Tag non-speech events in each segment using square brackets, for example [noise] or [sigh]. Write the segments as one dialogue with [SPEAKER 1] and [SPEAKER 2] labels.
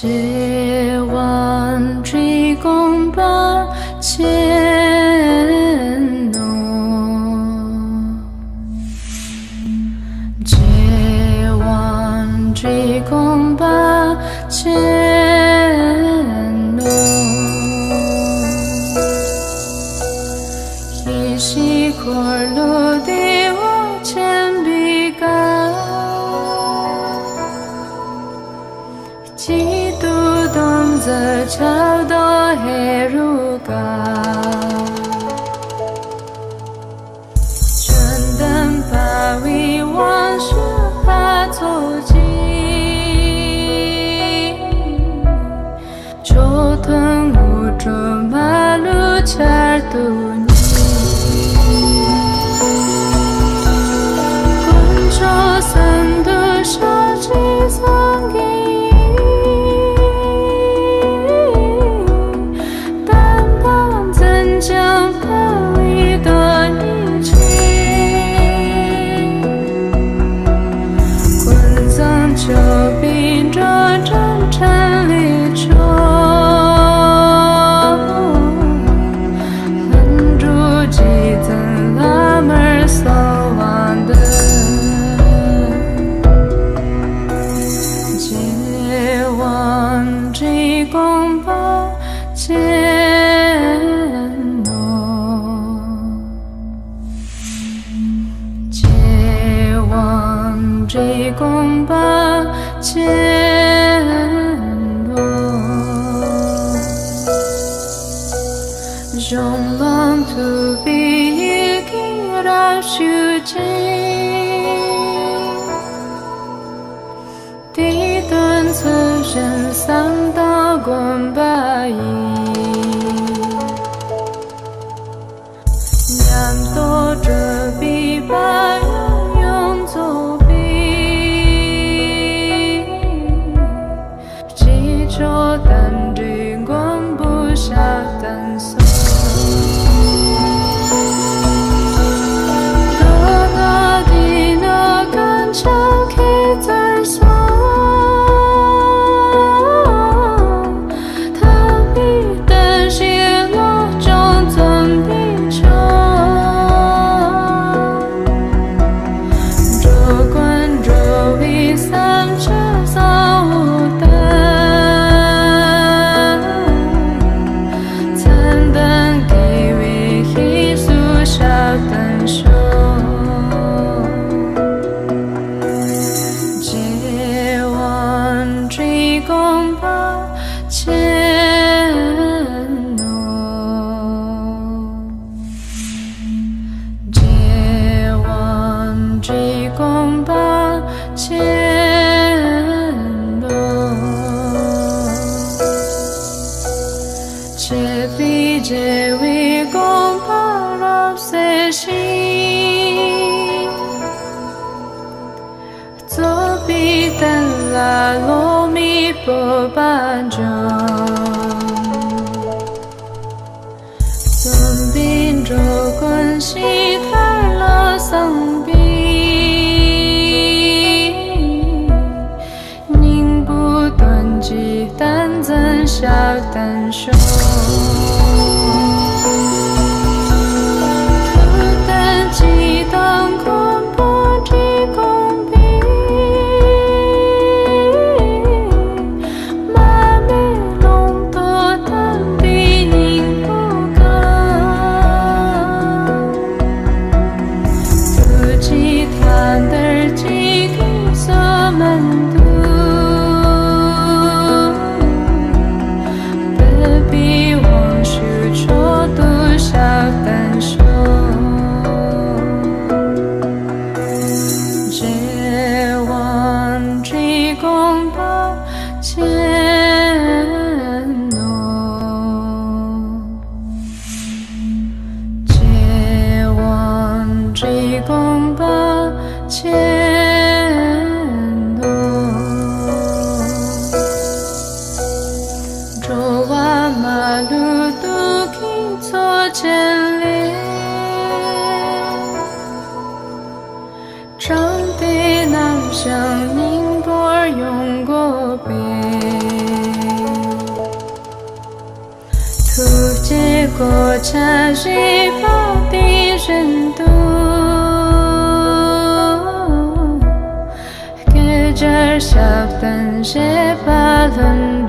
[SPEAKER 1] 谁苦结果，茶水不比人多；苦茶少，但是不冷。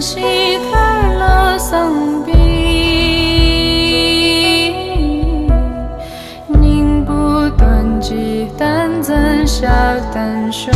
[SPEAKER 1] 喜开了桑皮，凝不
[SPEAKER 2] 顿几担蒸，下担水。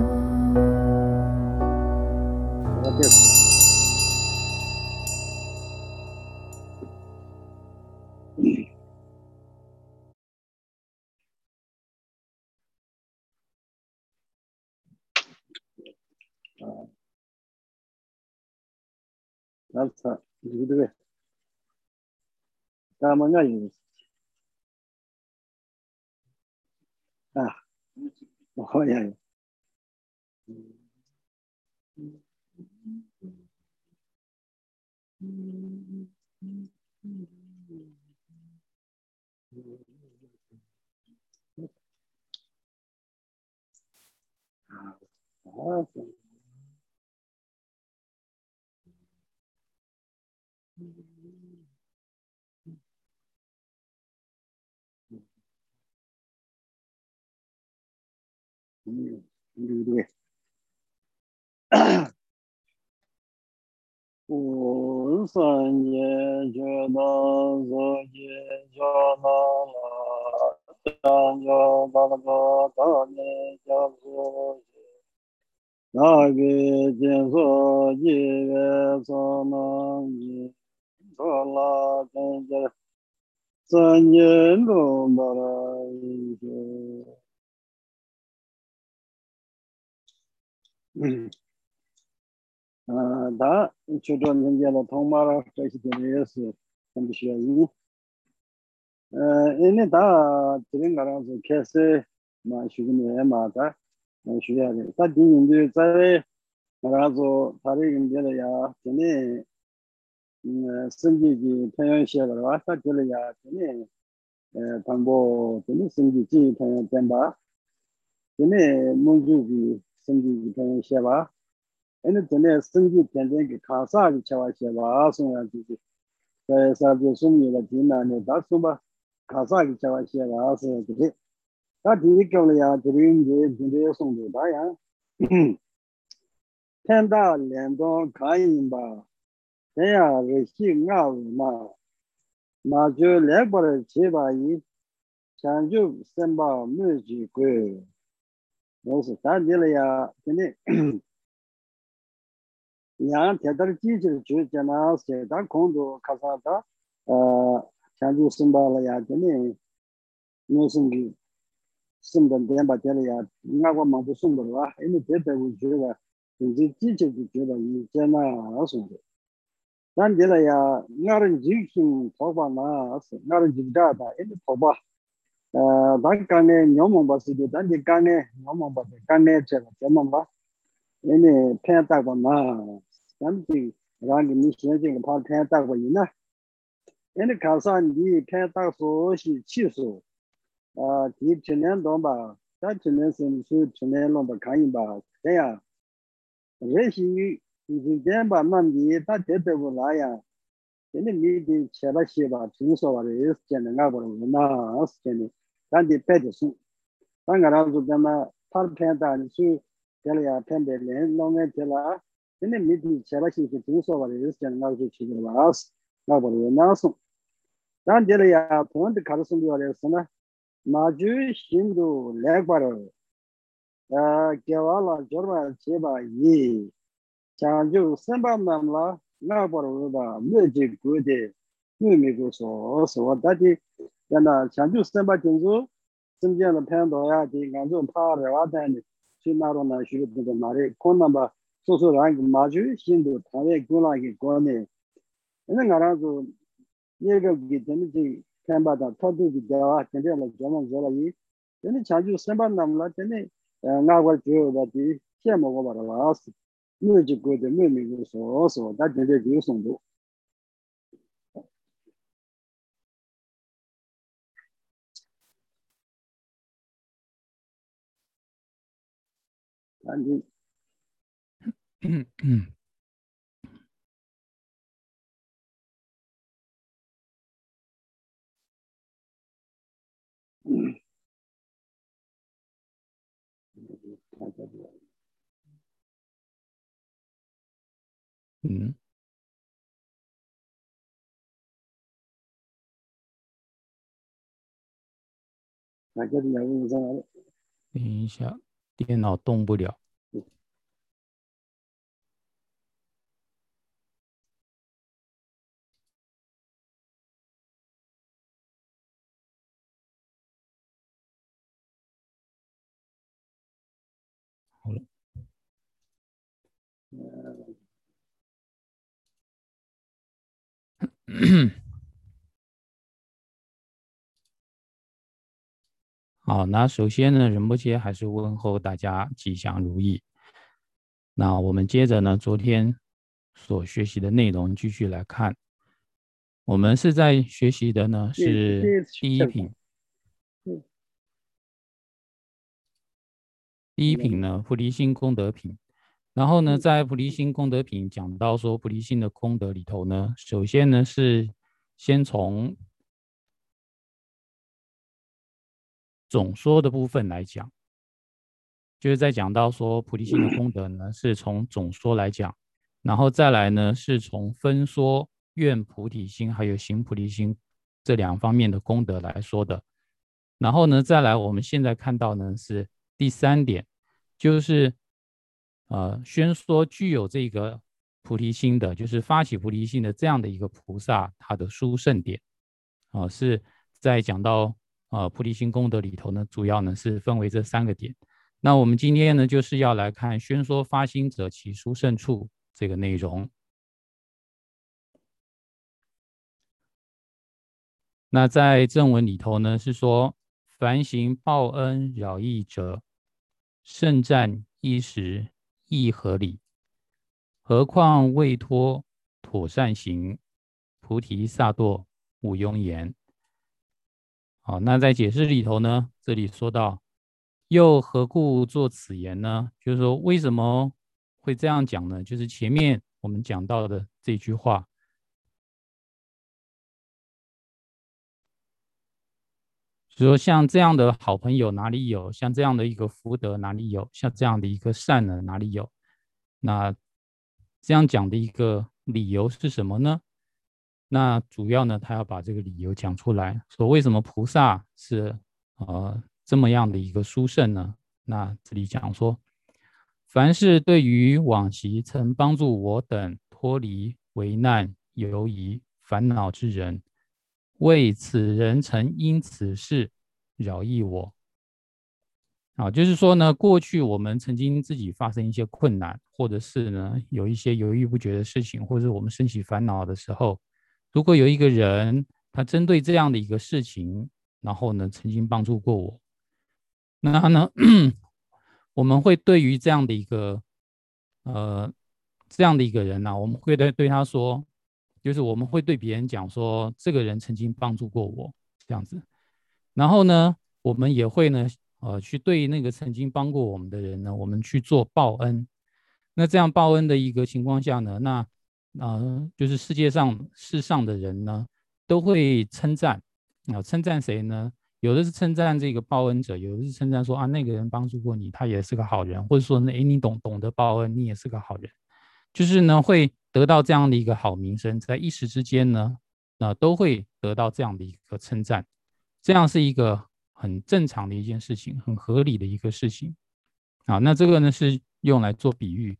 [SPEAKER 2] alza libre Tamamnya yunus. Ah. Oh ya. ya. Ah, awesome. 이르르 우선예 저다서예 저나라 단요 바바고 다네 저고 나게 진소 예외 소망이 돌라 전제 선년로 바라이제 다 chudon yengela thongmara chaisi tene yesu kandishiya yingu. Ene da tirin garanzo kese ma shugini e ma da shuya re. Ta di yindu zare garanzo tari yengela ya tene singi ki tenyon shiya garwa ta jele ya tene tangbo tene singi ki tenyon tenba tene mungu ki 승기 편에 셔봐 얘는 전에 승기 편에 그 가사기 쳐와 셔봐 송야지 그래서 그 숨이가 지나네 다 숨바 가사기 쳐와 셔봐 송야지 다 뒤경이야 드림제 근데 송도 다야 텐다 렌도 가인바 내야 레시 나우마 마저 레버를 제바이 장주 셈바 므지고 로스 단딜이야 근데 양 대더지지 주잖아 세다 콘도 가사다 어 장주 심발이야 근데 무슨기 심던 된바 될이야 나고 마도 숨더라 이미 대대고 주가 이제 지지지 주가 이제나 아송데 단딜이야 나른 지신 토바나 나른 지다다 이미 토바 dā kāne nyō mōmbā sīdhī, dā dī kāne nyō mōmbā sīdhī, kāne chēvā, chē mōmbā, yēne tēn tākwa mā, dāng dī rāngi mī shēn chēngi pā tēn tākwa yīnā, yēne kāsā dī tēn tāk sō shī chī sō, dī chēnēn dōmbā, dā chēnēn sēm sū chēnēn lōmbā kāyīn bā, tēyā, rē shī yī dēn bā nām dī, dā tē tē wū lā yā, yēne mī dī chēvā shī bā, chīng sō bā rē, sēnē ngā bā rō, nā sēnē, 단디 페데스 당가라도 담아. 파르펜다니 시 델야 펜데레 농에 델라. 근데 미디 제바시 그 중소바레스 장나고 치기라스 나버로 나스 난 델야 본드 가르슨 요레스나 마주 신도 렉바로 아 개와라 저마 제바 이. 장주 선밤남라 나버로다 므지 고데 므미고소. 소다디 yana chanchu senpa jinzu simjian la pendo ya di nganzu paa rewa tani shi naro na shuru dhunga mare kon namba susu rangi maju shindu tawe gula ki goni yana nga ranzu nyega ki dhani tenpa dan todu ki dewa tenpe la gyaman zola yi. Tani chanchu senpa namla tani e, nga kwa juyo da di shen mo kwa bara laas nyo ji go de nyo mi go so so da tenpe 赶紧。嗯。嗯。
[SPEAKER 3] 嗯。
[SPEAKER 2] 那个两个上来了。
[SPEAKER 3] 等一下，电脑动不了。好了。[laughs] 好，那首先呢，仁波切还是问候大家吉祥如意。那我们接着呢，昨天所学习的内容继续来看。我们是在学习的呢是第一品。第一品呢，菩提心功德品。然后呢，在菩提心功德品讲到说菩提心的功德里头呢，首先呢是先从总说的部分来讲，就是在讲到说菩提心的功德呢是从总说来讲，然后再来呢是从分说愿菩提心还有行菩提心这两方面的功德来说的，然后呢再来我们现在看到呢是第三点，就是。呃，宣说具有这个菩提心的，就是发起菩提心的这样的一个菩萨，他的殊胜点，啊，是在讲到呃菩提心功德里头呢，主要呢是分为这三个点。那我们今天呢，就是要来看宣说发心者其殊胜处这个内容。那在正文里头呢，是说凡行报恩饶益者。圣战一时亦合理，何况未脱妥善行，菩提萨埵毋庸言。好，那在解释里头呢，这里说到，又何故作此言呢？就是说，为什么会这样讲呢？就是前面我们讲到的这句话。说像这样的好朋友哪里有？像这样的一个福德哪里有？像这样的一个善呢哪里有？那这样讲的一个理由是什么呢？那主要呢，他要把这个理由讲出来，说为什么菩萨是呃这么样的一个殊胜呢？那这里讲说，凡是对于往昔曾帮助我等脱离危难、犹疑、烦恼之人。为此人曾因此事饶益我，啊，就是说呢，过去我们曾经自己发生一些困难，或者是呢有一些犹豫不决的事情，或者是我们升起烦恼的时候，如果有一个人他针对这样的一个事情，然后呢曾经帮助过我，那呢 [clears throat] 我们会对于这样的一个呃这样的一个人呢，我们会对对他说。就是我们会对别人讲说，这个人曾经帮助过我这样子，然后呢，我们也会呢，呃，去对那个曾经帮过我们的人呢，我们去做报恩。那这样报恩的一个情况下呢，那啊，就是世界上世上的人呢，都会称赞啊，称赞谁呢？有的是称赞这个报恩者，有的是称赞说啊，那个人帮助过你，他也是个好人，或者说呢，哎，你懂懂得报恩，你也是个好人，就是呢会。得到这样的一个好名声，在一时之间呢，那都会得到这样的一个称赞，这样是一个很正常的一件事情，很合理的一个事情。啊，那这个呢是用来做比喻。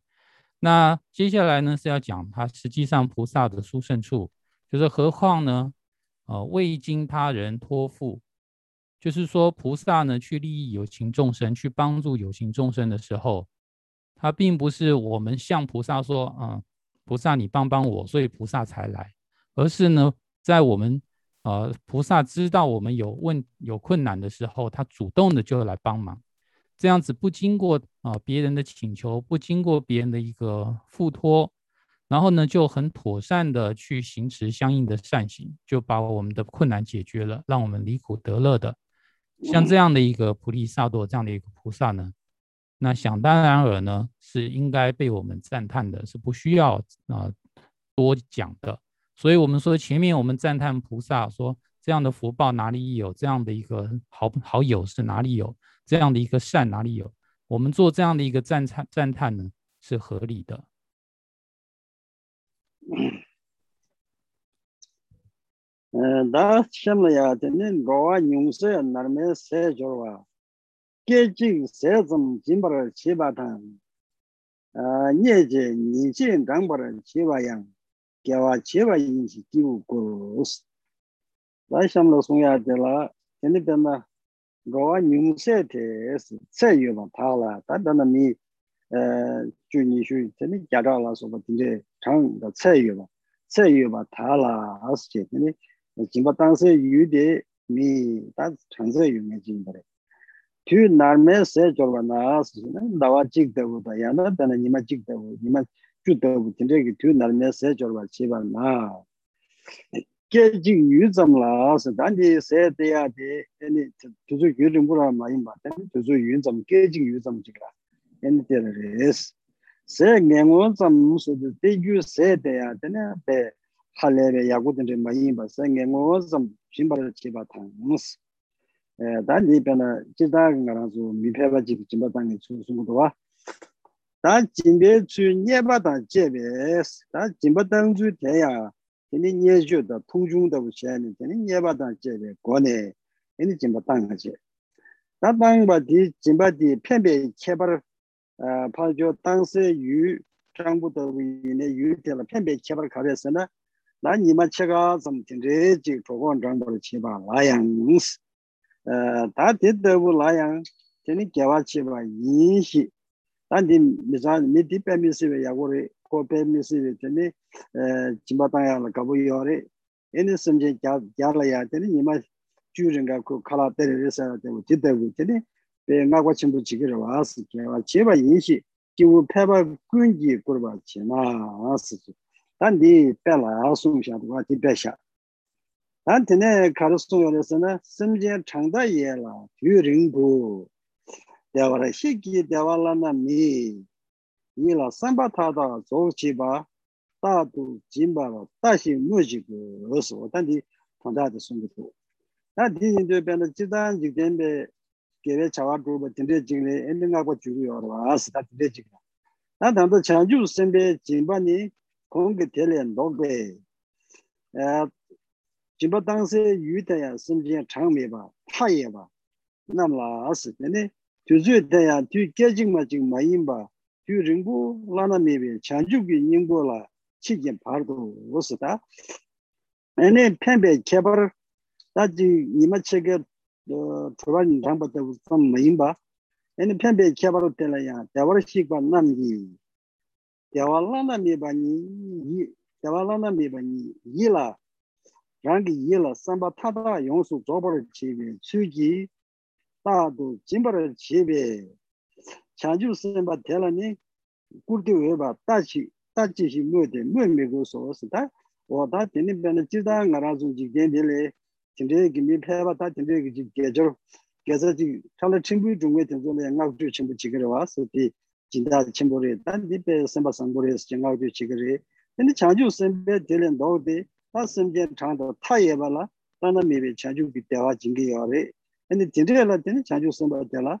[SPEAKER 3] 那接下来呢是要讲他实际上菩萨的殊胜处，就是何况呢，呃，未经他人托付，就是说菩萨呢去利益有情众生，去帮助有情众生的时候，他并不是我们向菩萨说，嗯。菩萨，你帮帮我，所以菩萨才来。而是呢，在我们呃菩萨知道我们有问有困难的时候，他主动的就来帮忙。这样子不经过啊别人的请求，不经过别人的一个付托，然后呢就很妥善的去行持相应的善行，就把我们的困难解决了，让我们离苦得乐的。像这样的一个菩提萨埵这样的一个菩萨呢。那想当然尔呢，是应该被我们赞叹的，是不需要啊多讲的。所以，我们说前面我们赞叹菩萨说这样的福报哪里有，这样的一个好好友是哪里有，这样的一个善哪里有？我们做这样的一个赞叹赞叹呢，是合理的。
[SPEAKER 2] 嗯，那什么呀？今天我啊，用水那里面洗脚哇，干净洗怎么进不了七八趟？呃，年纪年纪长不了七八样，给我七八样是丢过了。那什么东送呀？对了，今天别了。gowa nyungse te tse yu ma pala ta dana mi eh, ju ni shu tani gyadra la soba tinte chang da tse yu ma tse yu ma tala as che tani jimba tangse yu de mi ta changse yu me jimbare tu narme se jorwa na as dawa chik dawu da yana dana nima chik dawu nima chu dawu tinte ki tu narme se jorwa chiba na. 깨지 유점라.서 단지 세대야 돼. 아니 두주 유림부라 많이 맞다. 두주 유점 깨지 유점 지라. 엔테레스 세 맹원 점무서 대주 세대야 되네 배 할레베 야구든지 많이 봐.서 맹원 점 신발을 집었다 무스 에 단지 변화 지다는 거라서 미패바 집 집었다는 추수도 와 다 진배 주 예바다 제베스. 다 진바당 주 대야. ngengo tsam shimba ra chiba tang su dā nī pēnā jidā ngā rā su mī pēpā jī kī jimbā tāngi chū sū gu duwa dā jimbē chū nye bā tāng jē bē sī dā jimbā tāng chū tē yā tēnī nye chū dā tūng chūng dā wu xē nī tēnī nye bā tāng jē bē guā nē tēnī jimbā tāng gā jē dā tāng bā tī jimbā tī pēn bē kē bā rā pā chū tāng sē yu chāng bū dā wu yī nē yu tē lā pēn bē kē bā rā kā bē sē nā dā nī mā chē gā sam tēn rē jī chō guān chāng bā rā chē bā lā yāng sī 어 다들 더불 라양 저는 개와치 봐 인시 단디 미산 미디 페미스베 야고레 코페 미시베 테니 지마타야라 가보요레 에네 섬제 갸라야 테니 니마 주른가 그 칼라테레레사 테고 지대고 테니 베 나과 친구 지기를 와스 개와 제바 인시 기우 페바 군지 거바 지나 아스 단디 빼라 숨샤도 와 디베샤 단테네 가르스토요레스나 섬제 창다예라 주링부 대와라 시기 대와라나 미 이라 삼바타다 조치바 다도 진바라 다시 무지고 어서 단디 통다도 숨고. 나 디인도 변의 지단 지된베 게레 자와도 버튼데 지네 엔딩하고 주요 와서 다 근데 지나 나 담도 장주 선배 진바니 공게 될래 노베 에 진바 당세 유대야 선비야 장미바 타예바. 남라스 되네. 주주대야 뒤 깨진 마징 마인바 yu rinpo lana mewe chanchuki nyingpo la chikin pardo wosi ta ane penpe kebar daji nima cheke turani rangpa te usam mayinba ane penpe kebar tela ya dewar shikwa namgi. Dewa lana mewa ni dewa lana mewa ni yi la rangi yi la samba tata yonsu zobar chewe tsuki tado jimbar chewe. chanchu senpa tela ni kurdi weba tachi, tachi shi mwe de, mwe me go so se ta oda teni pena chida nga ranzu jik den dele tende ki mi pheba ta tende ki jik gejor geza jik chala chimbu chungwe tenzo le nga
[SPEAKER 3] kutu chimbu chigare wa se ti jinda chimbu re ta di pe senpa sangbo re se nga kutu chigare teni chanchu senpa tela ndo de ta senpa changda ta yeba la tanda mebe chanchu ki dewa jingi yaw re teni tende la teni chanchu senpa tela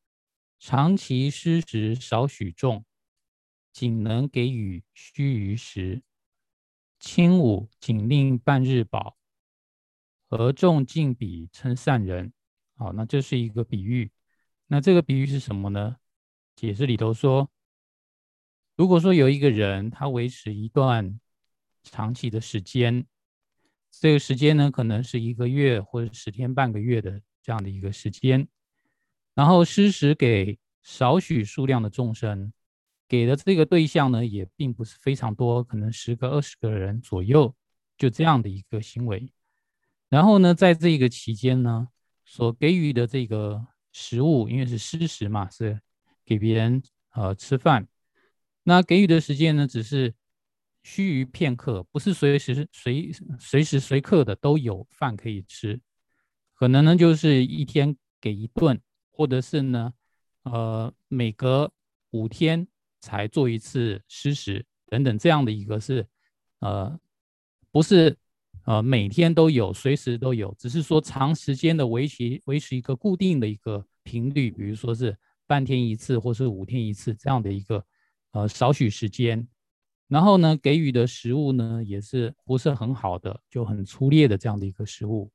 [SPEAKER 3] 长期施食少许众，仅能给予须臾时；轻午仅令半日饱，而众尽彼称善人。好，那这是一个比喻。那这个比喻是什么呢？解释里头说，如果说有一个人，他维持一段。长期的时间，这个时间呢，可能是一个月或者十天半个月的这样的一个时间，然后施食给少许数量的众生，给的这个对象呢，也并不是非常多，可能十个二十个人左右，就这样的一个行为。然后呢，在这个期间呢，所给予的这个食物，因为是施食嘛，是给别人呃吃饭，那给予的时间呢，只是。须臾片刻，不是随时随随时随刻的都有饭可以吃，可能呢就是一天给一顿，或者是呢，呃，每隔五天才做一次施食等等这样的一个是，呃，不是呃每天都有，随时都有，只是说长时间的维持维持一个固定的一个频率，比如说是半天一次，或是五天一次这样的一个呃少许时间。然后呢，给予的食物呢也是不是很好的，就很粗劣的这样的一个食物。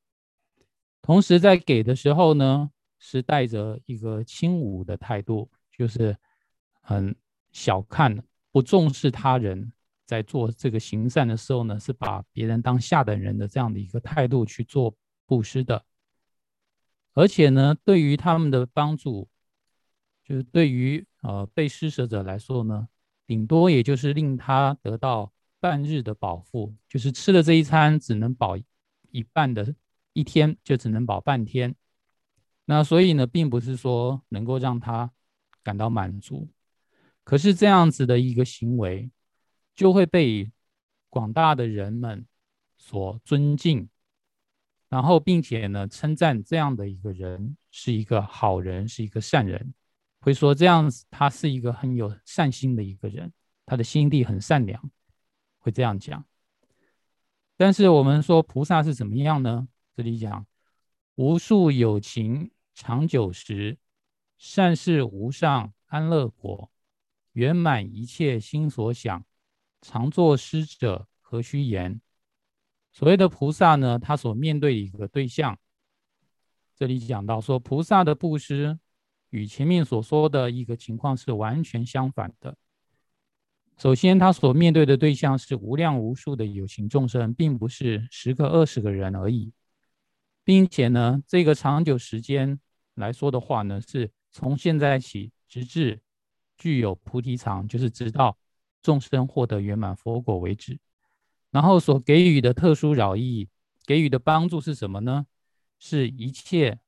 [SPEAKER 3] 同时在给的时候呢，是带着一个轻侮的态度，就是很小看、不重视他人，在做这个行善的时候呢，是把别人当下等人的这样的一个态度去做布施的。而且呢，对于他们的帮助，就是对于呃被施舍者来说呢。顶多也就是令他得到半日的饱腹，就是吃了这一餐只能饱一半的一天，就只能饱半天。那所以呢，并不是说能够让他感到满足。可是这样子的一个行为，就会被广大的人们所尊敬，然后并且呢称赞这样的一个人是一个好人，是一个善人。会说这样子，他是一个很有善心的一个人，他的心地很善良，会这样讲。但是我们说菩萨是怎么样呢？这里讲无数有情长久时，善事无上安乐果，圆满一切心所想，常作施者何须言？所谓的菩萨呢，他所面对的一个对象，这里讲到说菩萨的布施。与前面所说的一个情况是完全相反的。首先，他所面对的对象是无量无数的有情众生，并不是十个、二十个人而已，并且呢，这个长久时间来说的话呢，是从现在起直至具有菩提场，就是直到众生获得圆满佛果为止。然后所给予的特殊饶益，给予的帮助是什么呢？是一切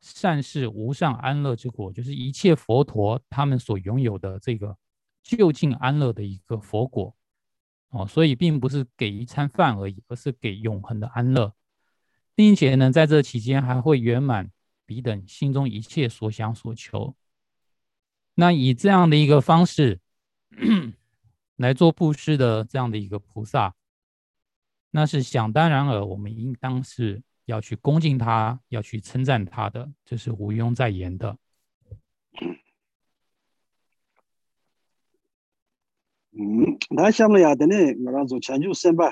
[SPEAKER 3] 善事无上安乐之果，就是一切佛陀他们所拥有的这个。就近安乐的一个佛果哦，所以并不是给一餐饭而已，而是给永恒的安乐，并且呢，在这期间还会圆满彼等心中一切所想所求，那以这样的一个方式 [clears throat] 来做布施的这样的一个菩萨，那是想当然了。我们应当是要去恭敬他，要去称赞他的，这是毋庸再言的。
[SPEAKER 2] 嗯，那下面呀，等你我来做抢救生吧。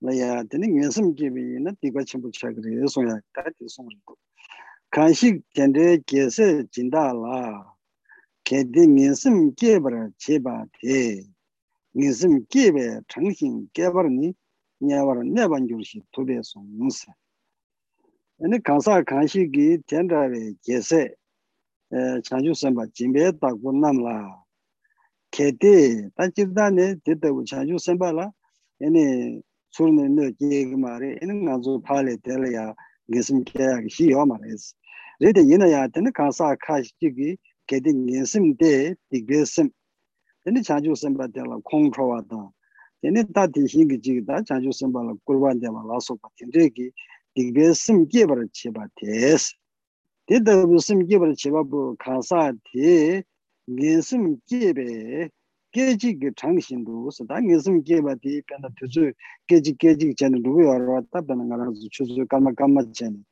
[SPEAKER 2] 那呀，等你原始革命，那地瓜吃不起来，给谁送呀？该谁送谁过？ 간식 견데 계세 진다라 견데 민심 깨버 제바데 민심 깨베 정신 깨버니 냐버 내반줄시 두배소 무사 아니 간사 간식이 된다베 계세 장주 선바 진배 딱고 남라 개데 단지다네 데다고 장주 선바라 아니 소르네 너 얘기 말에 이는 가서 팔에 될야 계심 계약 시요 말했어 rīdi yīna yā tēne kāsā kāshī kī kēdi ngēsīm tē tī gēsīm tēne chāchū sēmbā tē la kōng chōwā tā tēne tā tī hīngi chī kī tā chāchū sēmbā la kurwā tē la lā sō pā tēndē kī tī gēsīm kī par chī pā tēs tē tā gēsīm kī par chī pā pū kāsā tē ngēsīm kī bē kēchī kī chāng shīn rū sā tā ngēsīm kī pā tī pēnā tū chū kēchī kēchī kī chēni rū yā rā tā pēnā ngā rā chū chū kāma kāma chēni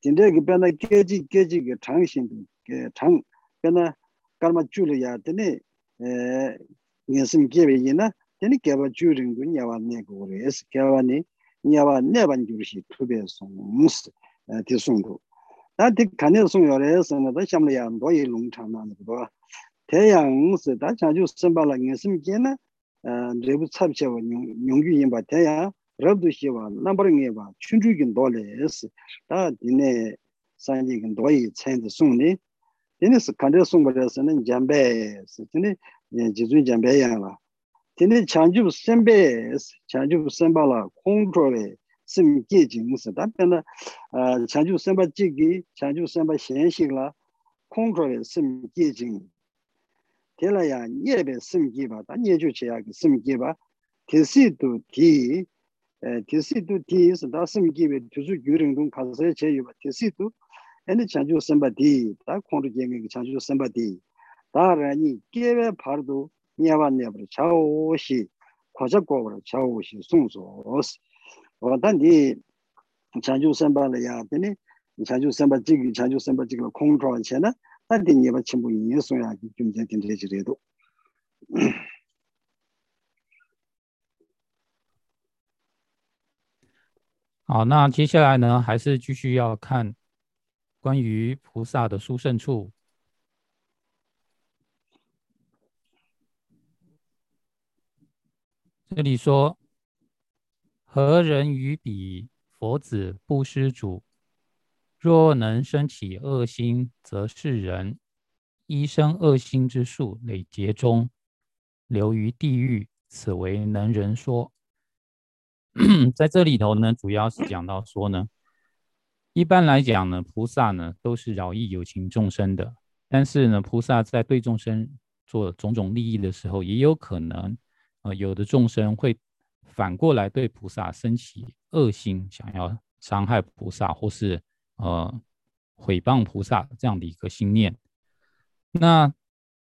[SPEAKER 2] 진짜 기변나 계지 계지게 장신 게장 변나 karma chuli yaa tani e, nyansim kiawe yina tani kiawa churingu nyawa nyaga uri es kiawa ni nyawa nyaban gyurishi tube song mus e, ti songdu taa ti kani song yore sona taa shamla yaa ndoye longchang na nabdo te yaa ngus taa chanchu sambala nyansim kiena rebu tsab chewa nyongyu yinba te yaa rabdu shewa nambar ngewa chunchu gin dole es ta dine sanji gin doyi tsayin sungni dine si kandre sungpa resa nan jambe es dine jizun jambe yangla dine chanjib senbe es chanjib senpa la kongcho le sim ge jing se ta pena chanjib senpa jigi chanjib senpa shen shik la kongcho le sim ge jing tela ya nyebe sim ge ba ta nye ju che ya sim ge ba tesi tu ti 디시도 디스 다스미 기베 두수 유링동 가서에 제유바 디시도 애니 장주 선바디 다 콘도 게미 장주 선바디 다라니 게베 바르도 니아반냐브르 차오시 고작고브르 차오시 송소스. 원단디 장주 선바라야 되니 장주 선바 지기 장주 선바 지기 콘트롤 체나 단디 니바 친구 인예 송야기 좀 제딘데지래도.
[SPEAKER 3] 好，那接下来呢，还是继续要看关于菩萨的殊胜处。这里说：何人于彼佛子不施主？若能生起恶心，则是人一生恶心之数累劫中流于地狱，此为能人说。[clears throat] 在这里头呢，主要是讲到说呢，一般来讲呢，菩萨呢都是饶益有情众生的，但是呢，菩萨在对众生做种种利益的时候，也有可能，呃，有的众生会反过来对菩萨生起恶心，想要伤害菩萨，或是。呃，毁谤菩萨这样的一个心念，那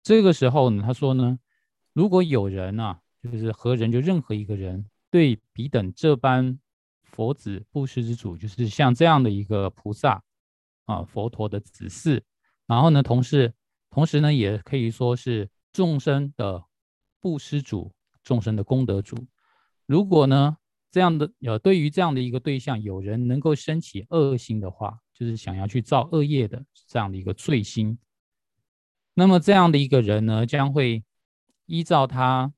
[SPEAKER 3] 这个时候呢，他说呢，如果有人啊，就是何人就任何一个人对彼等这般佛子布施之主，就是像这样的一个菩萨啊，佛陀的子嗣，然后呢，同时同时呢，也可以说是众生的布施主，众生的功德主，如果呢。这样的呃，对于这样的一个对象，有人能够升起恶心的话，就是想要去造恶业的这样的一个罪心，那么这样的一个人呢，将会依照他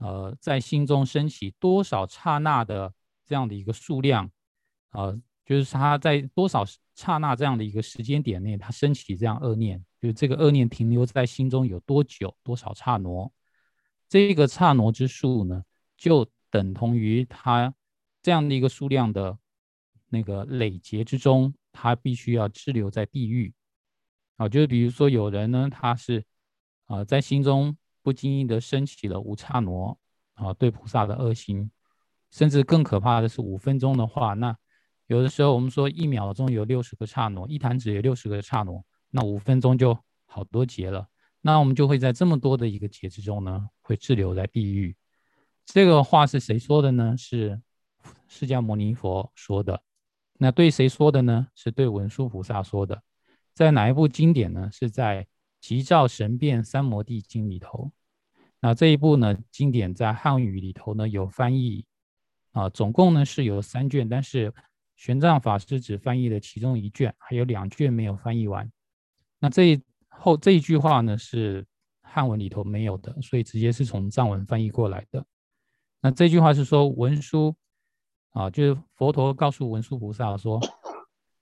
[SPEAKER 3] 呃在心中升起多少刹那的这样的一个数量，呃，就是他在多少刹那这样的一个时间点内，他升起这样恶念，就是这个恶念停留在心中有多久，多少刹那，这个刹那之数呢，就等同于他这样的一个数量的那个累劫之中，他必须要滞留在地狱。啊，就是比如说有人呢，他是啊在心中不经意的升起了无刹那啊对菩萨的恶心，甚至更可怕的是五分钟的话，那有的时候我们说一秒钟有六十个刹那，一弹指有六十个刹那，那五分钟就好多劫了。那我们就会在这么多的一个劫之中呢，会滞留在地狱。这个话是谁说的呢？是释迦牟尼佛说的。那对谁说的呢？是对文殊菩萨说的。在哪一部经典呢？是在《吉兆神变三摩地经》里头。那这一部呢，经典在汉语里头呢有翻译啊，总共呢是有三卷，但是玄奘法师只翻译了其中一卷，还有两卷没有翻译完。那这后这一句话呢是汉文里头没有的，所以直接是从藏文翻译过来的。那这句话是说文殊啊，就是佛陀告诉文殊菩萨说。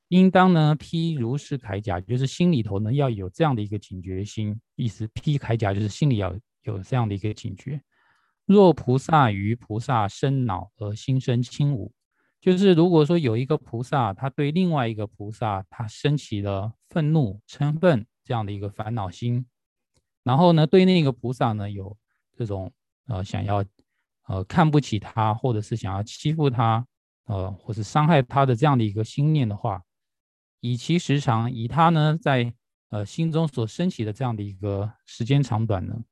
[SPEAKER 3] 应当呢披如是铠甲，就是心里头呢要有这样的一个警觉心。意思披铠甲就是心里要有这样的一个警觉。若菩萨于菩萨生恼而心生轻侮，就是如果说有一个菩萨，他对另外一个菩萨，他升起了愤怒、嗔恨这样的一个烦恼心，然后呢对那个菩萨呢有这种呃想要呃看不起他，或者是想要欺负他，呃或是伤害他的这样的一个心念的话。以其时长，以他呢在呃心中所升起的这样的一个时间长短呢，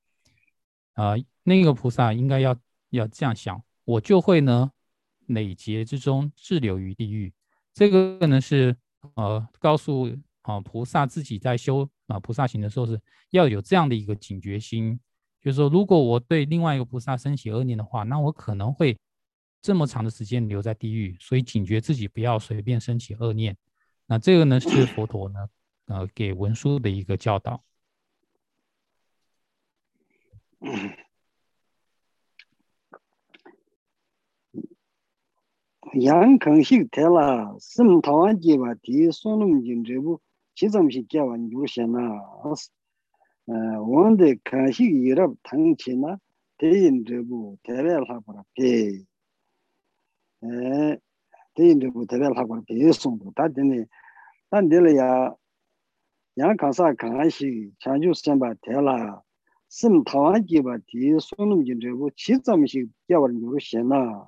[SPEAKER 3] 啊，那个菩萨应该要要这样想，我就会呢累劫之中滞留于地狱。这个呢是呃告诉啊菩萨自己在修啊菩萨行的时候是要有这样的一个警觉心，就是说如果我对另外一个菩萨升起恶念的话，那我可能会这么长的时间留在地狱，所以警觉自己不要随便升起恶念。那这个呢是佛陀呢，呃，给文殊的一个教导。[coughs]
[SPEAKER 2] 杨康熙提了，什么台湾节吧？第双龙经这部，其中是讲完就行了。呃，我 대인 저 대별 하고 배송도 다 되네 단 될이야 양 가사 강한시 자주 선바 대라 심 타완기 바디 손음 진저고 지점식 겨버린 거 신나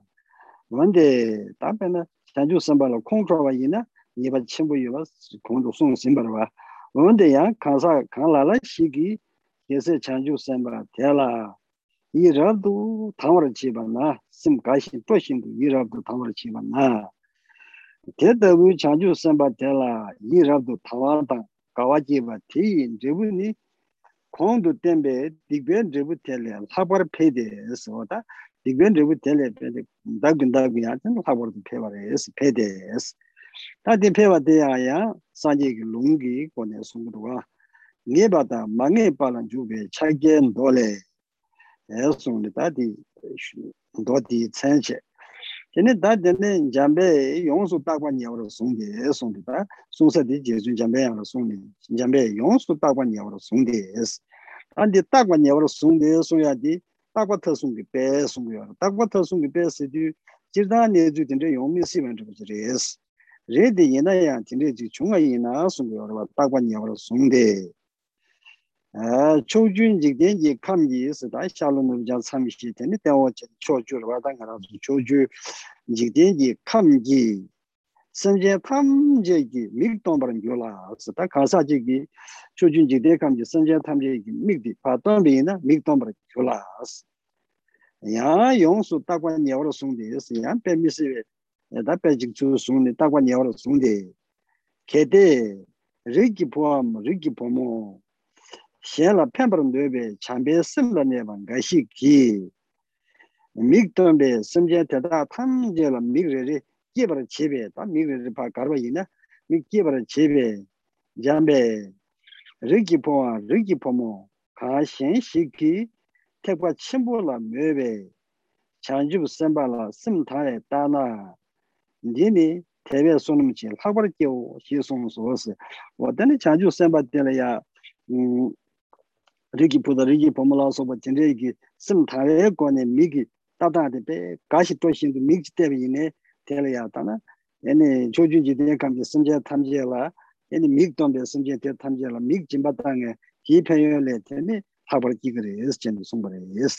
[SPEAKER 2] 원데 답변은 자주 선바로 콩크로와 이나 이바 친구 이바 공도 송 심바로 봐 원데 양 가사 강라라 시기 예세 자주 선바 대라 이라도 타워를 집어나 심 가시 또신도 이라도 타워를 집어나 Te tabu chanchu sanpa tela yi rabdu tawa tang kawa jeba te yin dribu ni kondu tenbe dikben dribu tele labar pe de eso ta dikben dribu tele pe de dagun dagun ya ten labar pe war es pe de es ta de pe wa de ya ya sanje ki lungi ko ne sung du wa nge ba ta ma nge pa lan ju be cha gen do le eso ni ta di do di chen che Tene da tene jambe yongsu takwa nyawara songde songde da songsa di jesun jambe yawara songde jambe yongsu takwa nyawara songde es. Andi takwa nyawara songde songya di takwa ta songge pe songge yawara. Takwa ta songge pe se di jirda ne zu tende yongmi sivan chabu zire es. Re di yena ya tende di chunga yena songge yawara takwa nyawara songde. chōjūn jīg dēn jī kāṁ jī sī tā shālu nūm jān sāmi shī tēni tēn wā chēn chōjū rā tā ngā rā sū chōjū jīg dēn jī kāṁ jī sēn jē tāṁ jē jī mīg tōng param gyō lā sī tā kāsā jī gī chōjūn jīg dēn kāṁ jī sēn jē tāṁ jē jī mīg dī pā tōng bī na mīk tōng param gyō lā sī yā yōng sū tā kwa nyā wā rā sūng dē sī yā pē mī sī wē tā pē jīg chū sūng dē tā kwa nyā wā rā sūng dē kē dē rī kī pō mō rī kī pō mō xéla pémparam dóibé chánbé simla néba ngāxi kī mīg tómbé simjé tétá tām jéla mīg ré ré kébara chébé tá mīg ré ré pā karwa yinā mīg kébara chébé jāmbé rīki pōwa rīki pōmo kā xén xī kī tēkwa chīmbō la mēbé chánjib simba la sim tāyé tāna ndini tēbé sōnum chī lakbar kio xī sōnum sōsi wā tēne chánjib simba tēla ya rīgī pūdā rīgī pōmulā sōpa jindrē kī sīm thārē kōne mīgī tātā tē pē kāshī tōshīn tu mīgī tēbi yinē tēla yā tā na yāni chōchū jī tē kāmbi sīmchē tamchē lā yāni mīg tōmbē sīmchē tē tamchē lā mīg jimbā tā ngē hī pēyō lē tēni hāpar kī kī rē yēs jindrē sōmbar yēs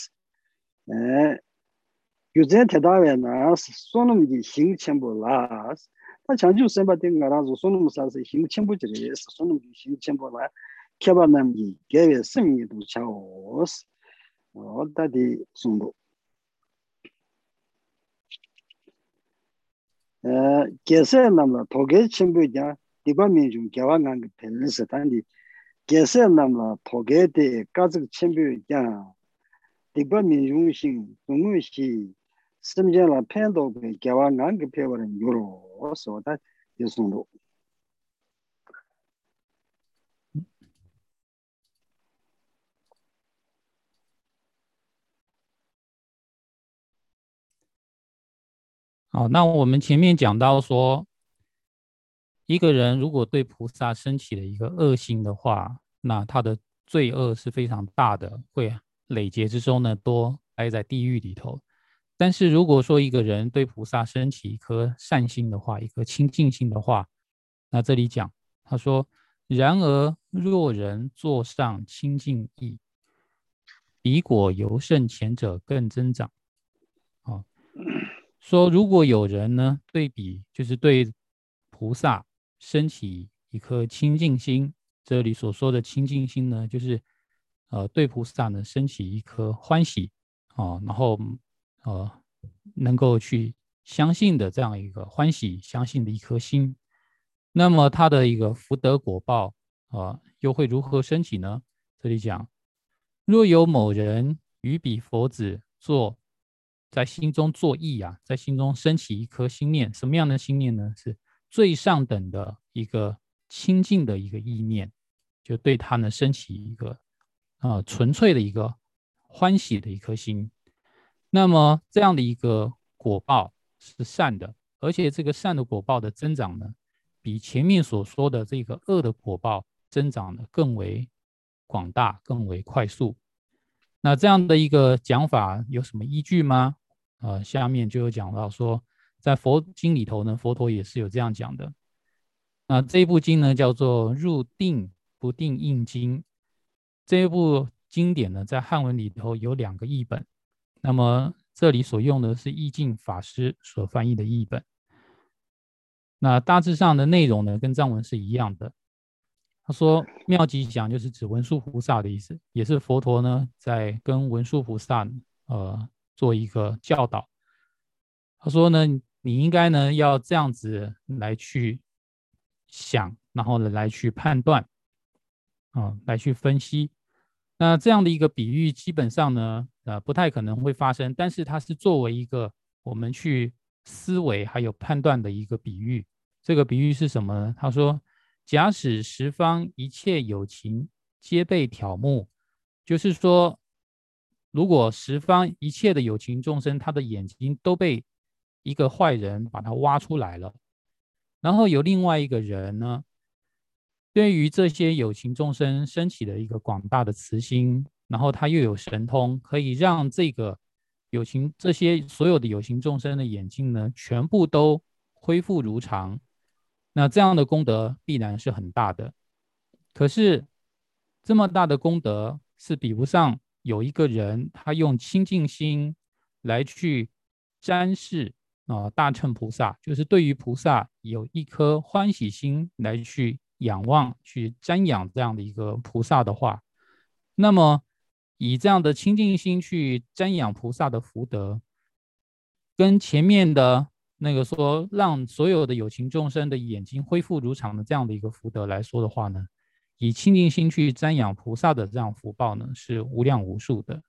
[SPEAKER 2] yu zē tē tā wē nā sōnum kī xīng chēmbō lās tā chāngchū sēmbā tē ngā rā sō sōnum sā sē xīng chēmbō jī rē yēs sōnum kī xīng chēmbō lā kyaba namgi gyawe sami du chaos. Oda di sungdu gyase e, namla toge chenpo kya dikwa minchung gyawa nangi penlisa tandi. Gyase namla toge de kazak chenpo kya dikwa minchung shing dungu shi simjala pendo gyawa nangi pewaran yoro oda di sungdu
[SPEAKER 3] 好，那我们前面讲到说，一个人如果对菩萨升起了一个恶心的话，那他的罪恶是非常大的，会累劫之中呢多待在地狱里头。但是如果说一个人对菩萨升起一颗善心的话，一颗清净心的话，那这里讲他说：然而若人坐上清净意，彼果尤胜前者更增长。说如果有人呢对比，就是对菩萨。升起一颗清净心，这里所说的清净心呢，就是呃对菩萨呢升起一颗欢喜啊，然后呃能够去相信的这样一个欢喜相信的一颗心，那么他的一个福德果报啊又会如何升起呢？这里讲，若有某人与彼佛子做在心中作意啊，在心中升起一颗心念，什么样的心念呢？是。最上等的一个清净的一个意念，就对他呢升起一个啊纯粹的一个欢喜的一颗心。那么这样的一个果报是善的，而且这个善的果报的增长呢，比前面所说的这个恶的果报增长的更为广大、更为快速。那这样的一个讲法有什么依据吗？呃，下面就有讲到说。在佛经里头呢，佛陀也是有这样讲的。那这一部经呢，叫做《入定不定印经》。这一部经典呢，在汉文里头有两个译本。那么这里所用的是意境法师所翻译的译本。那大致上的内容呢，跟藏文是一样的。他说“妙吉祥”就是指文殊菩萨的意思，也是佛陀呢在跟文殊菩萨呃做一个教导。他说呢。你应该呢要这样子来去想，然后呢来去判断，啊，来去分析。那这样的一个比喻，基本上呢，呃，不太可能会发生。但是它是作为一个我们去思维还有判断的一个比喻。这个比喻是什么呢？他说：假使十方一切有情皆被挑目，就是说，如果十方一切的有情众生，他的眼睛都被一个坏人把他挖出来了，然后有另外一个人呢，对于这些有情众生升起了一个广大的慈心，然后他又有神通，可以让这个有情这些所有的有情众生的眼睛呢，全部都恢复如常。那这样的功德必然是很大的。可是这么大的功德是比不上有一个人他用清净心来去瞻视。啊，大乘菩萨就是对于菩萨有一颗欢喜心来去仰望、去瞻仰这样的一个菩萨的话，那么以这样的清净心去瞻仰菩萨的福德，跟前面的那个说让所有的有情众生的眼睛恢复如常的这样的一个福德来说的话呢，以清净心去瞻仰菩萨的这样福报呢，是无量无数的。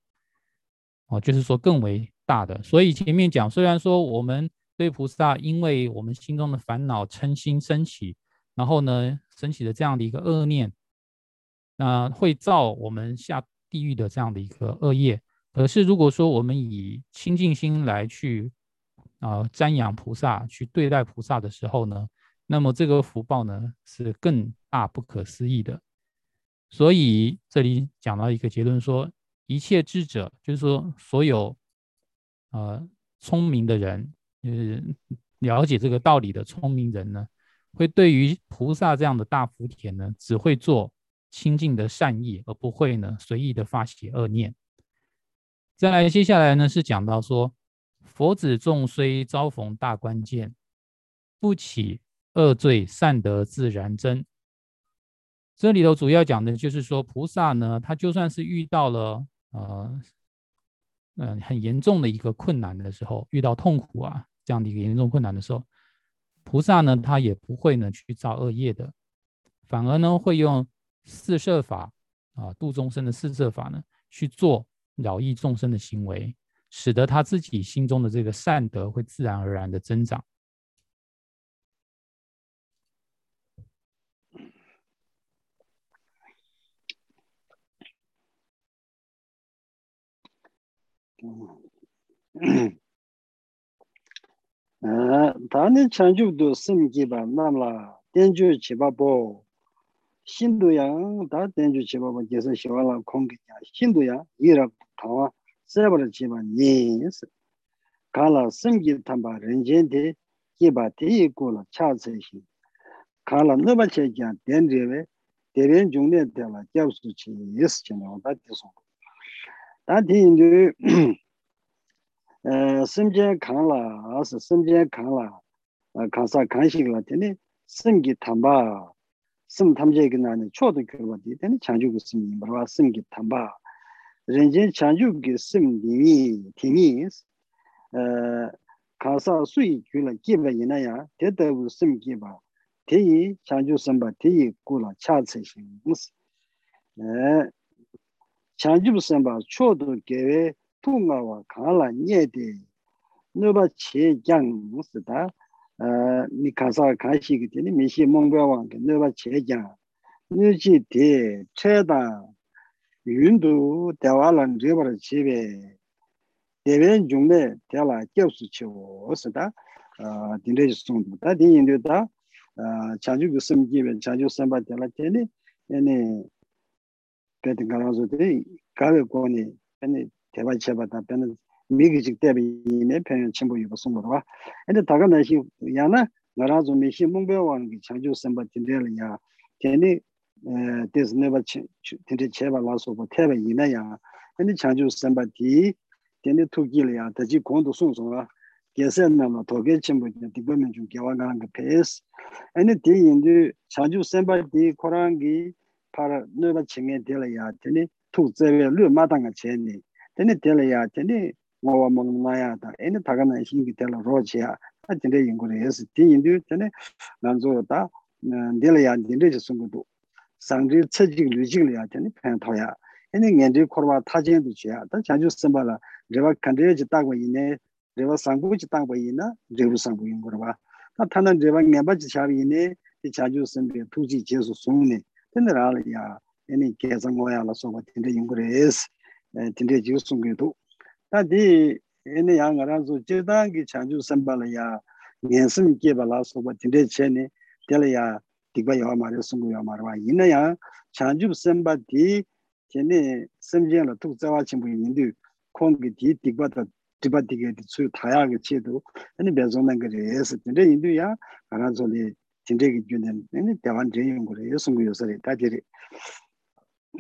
[SPEAKER 3] 哦，就是说更为。大的，所以前面讲，虽然说我们对菩萨，因为我们心中的烦恼嗔心升起，然后呢，升起了这样的一个恶念，那会造我们下地狱的这样的一个恶业。可是如果说我们以清净心来去啊瞻仰菩萨，去对待菩萨的时候呢，那么这个福报呢是更大不可思议的。所以这里讲到一个结论说，一切智者，就是说所有呃聪明的人，就是了解这个道理的聪明人呢，会对于菩萨这样的大福田呢，只会做清净的善意，而不会呢随意的发起恶念。再来，接下来呢是讲到说，佛子众虽遭逢大关键，不起恶罪，善德自然增。这里头主要讲的就是说，菩萨呢，他就算是遇到了呃，嗯，很严重的一个困难的时候，遇到痛苦啊这样的一个严重困难的时候，菩萨呢，他也不会呢去造恶业的，反而呢会用四摄法啊度众生的四摄法呢去做。饶益众生的行为，使得他自己心中的这个善德会自然而然的增长。
[SPEAKER 2] 다니 chanchubdu simgiba namla tenju chibabu shinduyang da tenju chibabu jesa shiwala kongi ya shinduyang irak tawa sebara chiba nyes kala simgi tamba renjen de kiba teyi kula cha tseshi kala nuba che kya tenrewe teren jungne tela gyabsu chi yes chinawa da tisongo 마 니스 칼라 [clears throat] 심기 탐바 렌젠데 기바 데이고라 차세시 칼라 너바체기야 덴데베 데렌 중네 데라 잡수치 예스치나 다티소 다티인데 에 심제 칼라 아스 심제 칼라 가사 간식을 때네 심기 탐바 심 탐제기 나는 초도 결과디 되네 장주고 심이 뭐라 심기 탐바 rinjin chanju ki sim dimi, timi, kasa sui gyula kiba ina ya, te tabu sim kiba, te yi chanju samba, te yi kula cha tse shing, chanju samba chodo gewe tunga wa kala nye de, nuba che gyang, ni kasa kashi ki tini, mi shi mongba wang, nuba che gyang, nuji de, che dang, 윤도 대화란 제발 집에 대변 중에 대화 겹수 치고 어서다 어 딘레지 송도 다 딘인도다 어 자주 무슨 집에 자주 선바 대화 때네 얘네 pēti ngā rāzu tē kāwē kōni pēni tēwā chēpa tā pēni mīgī chik tēbi yīne pēni chīmbu yuwa sōngu rwa. Ānda tāka nā xī yā na ngā rāzu mī xī mūngbē wāng kī chāngyū sēmbā tīndē lī yā tēni tēs nēba tīndē chēpa lā sōpa tēba yīne yā ānda chāngyū sēmbā tī tēni tūkī lī yā tā jī kōndu sōng sōng rwa. Gēsē nā mā tōgē chīmbu yā tī bō mī chūng kiawā ngā ngā pēs ānda tē yīndi chāngyū sēmbā tī kōrāng kī song la ge se na ma to ge chen bo de di bo men ju ge wa gang ge pes ani di yin du chanju samba di korang gi para ne ba chen ge de le ya tene tu ze we lu ma dang ge chen ni tene de le ya tene mo wa mo na ya da ani ta ga na xin gi de la ro che ya ta tene yin gu le yes di yin du tene nan zo da de le ya de le ji song gu 상지 처직 류직을 해야 되니 팬토야 얘네 년지 코르바 타진도 지야 다 자주 선발라 제가 컨트리지 따고 있네 제가 상부지 따고 있나 제가 상부 있는 거라 다 타는 제가 녀바지 샤비 있네 이 자주 선비 투지 제수 송네 tende rāla ya eni kēsā ngōyā la sōpa tende yungu rēs tende jīg sōngi tō tā tī eni ya ngā rā sō jēdāng kī chāngchū sāmbā la ya ngēnsam kēpa la sōpa tende chēni tēla ya tīkpa yawa mā rē sōngu yawa mā rā yinā ya chāngchū sāmbā tī tēne samjiān la tūk tsāwā chīmbu yindu kōngi tī tīkpa tā tīpa tīkē tī tsū tāyā kī chē tō eni bēzō nā kī rēs tende yindu ya ngā rā sō 你这个军人人家电话接应过来有什么有事的赶紧的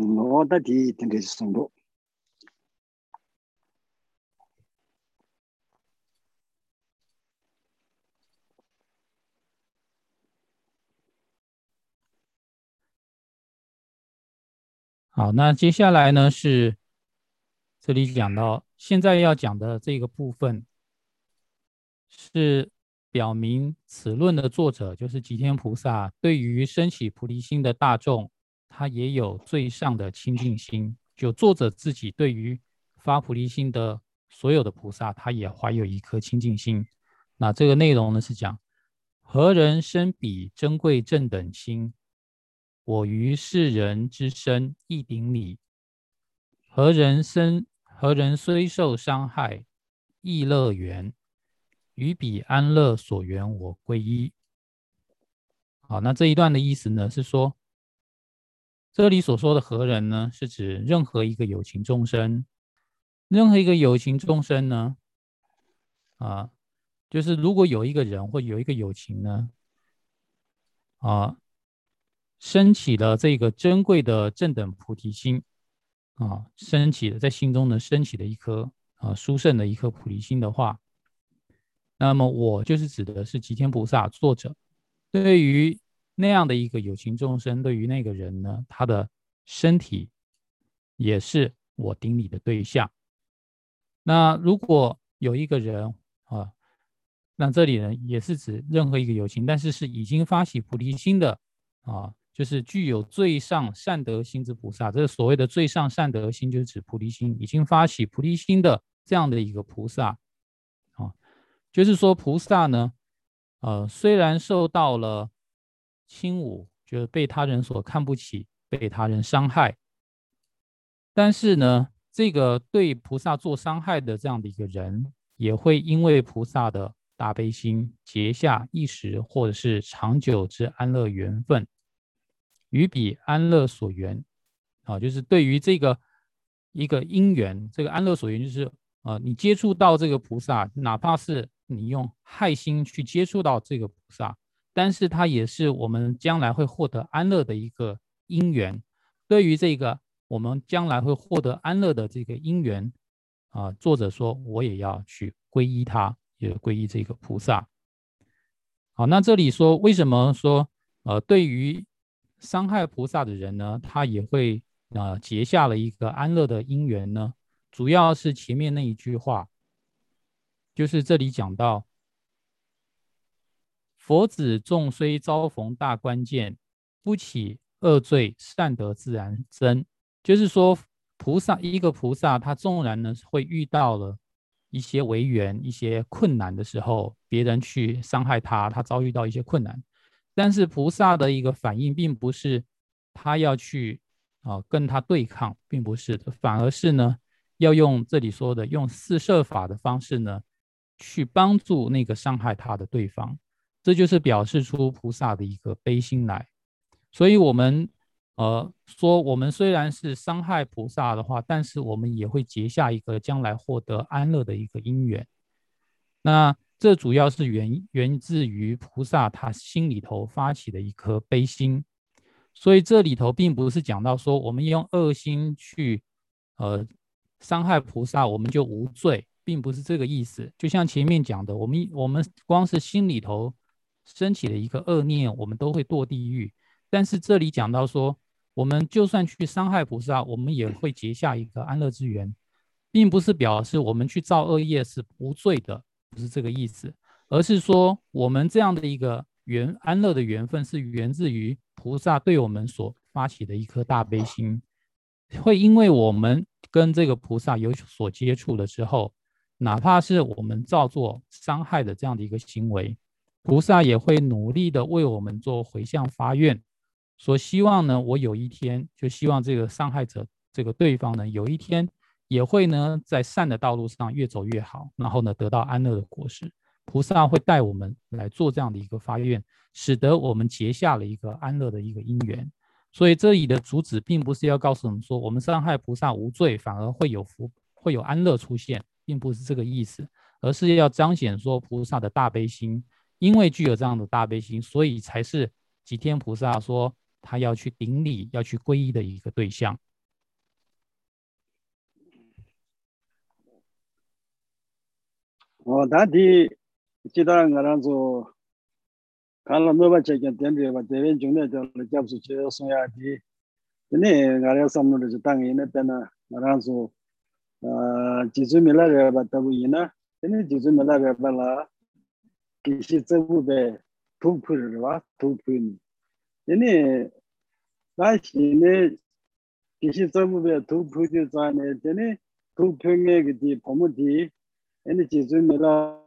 [SPEAKER 2] 我的第一天的送过
[SPEAKER 3] 好那接下来呢是这里讲到现在要讲的这个部分是表明此论的作者就是吉天菩萨，对于升起菩提心的大众，他也有最上的清净心。就作者自己对于发菩提心的所有的菩萨，他也怀有一颗清净心。那这个内容呢是讲何人生彼珍贵正等心？我于世人之身亦顶礼。何人生？何人虽受伤害，亦乐园？于彼安乐所缘，我归依。好，那这一段的意思呢，是说，这里所说的何人呢，是指任何一个有情众生，任何一个有情众生呢，啊，就是如果有一个人或有一个有情呢，啊。升起了这个珍贵的正等菩提心，啊，升起了在心中呢升起的一颗啊殊胜的一颗菩提心的话，那么我就是指的是吉天菩萨作者，对于那样的一个有情众生，对于那个人呢，他的身体也是我顶礼的对象。那如果有一个人啊，那这里呢也是指任何一个有情，但是是已经发起菩提心的啊。就是具有最上善德心之菩萨，这所谓的最上善德心，就是指菩提心，已经发起菩提心的这样的一个菩萨，就是说菩萨呢，呃，虽然受到了轻侮，就是被他人所看不起，被他人伤害，但是呢，这个对菩萨做伤害的这样的一个人，也会因为菩萨的大悲心，结下一时或者是长久之安乐缘分。与彼安乐所缘，啊，就是对于这个一个因缘，这个安乐所缘，就是啊，你接触到这个菩萨，哪怕是你用害心去接触到这个菩萨，但是它也是我们将来会获得安乐的一个因缘。对于这个我们将来会获得安乐的这个因缘，啊，作者说我也要去皈依他，也皈依这个菩萨。好，那这里说为什么说呃，对于伤害菩萨的人呢，他也会啊结下了一个安乐的因缘呢。主要是前面那一句话，就是这里讲到，佛子众虽遭逢大关键，不起恶罪，善德自然增。就是说，菩萨一个菩萨，他纵然呢会遇到了一些违缘、一些困难的时候，别人去伤害他，他遭遇到一些困难。但是菩萨的一个反应，并不是他要去啊跟他对抗，并不是的，反而是呢，要用这里说的用四摄法的方式呢，去帮助那个伤害他的对方，这就是表示出菩萨的一个悲心来。所以，我们呃说，我们虽然是伤害菩萨的话，但是我们也会结下一个将来获得安乐的一个因缘。那。这主要是源源自于菩萨他心里头发起的一颗悲心，所以这里头并不是讲到说我们用恶心去呃伤害菩萨，我们就无罪，并不是这个意思。就像前面讲的，我们我们光是心里头升起了一个恶念，我们都会堕地狱。但是这里讲到说，我们就算去伤害菩萨，我们也会结下一个安乐之缘，并不是表示我们去造恶业是无罪的。不是这个意思，而是说我们这样的一个缘安乐的缘分，是源自于菩萨对我们所发起的一颗大悲心。会因为我们跟这个菩萨有所接触了之后，哪怕是我们造作伤害的这样的一个行为，菩萨也会努力的为我们做回向发愿，说希望呢，我有一天就希望这个伤害者这个对方呢，有一天。也会呢，在善的道路上越走越好，然后呢，得到安乐的果实。菩萨会带我们来做这样的一个发愿，使得我们结下了一个安乐的一个因缘。所以这里的主旨并不是要告诉我们说，我们伤害菩萨无罪，反而会有福，会有安乐出现，并不是这个意思，而是要彰显说菩萨的大悲心。因为具有这样的大悲心，所以才是吉天菩萨说他要去顶礼、要去皈依的一个对象。
[SPEAKER 2] 哦，我那看了那么吧？中间叫“送”，那那就当年那边呢，我那时候。jizu mila reba tabu ina, tani jizu mila reba la kishi tsabu be tukpu rwa, tukpu ni. Tani, dashi ne kishi tsabu be tukpu ju zane, tani tukpu nge gidi pomu di, tani jizu mila,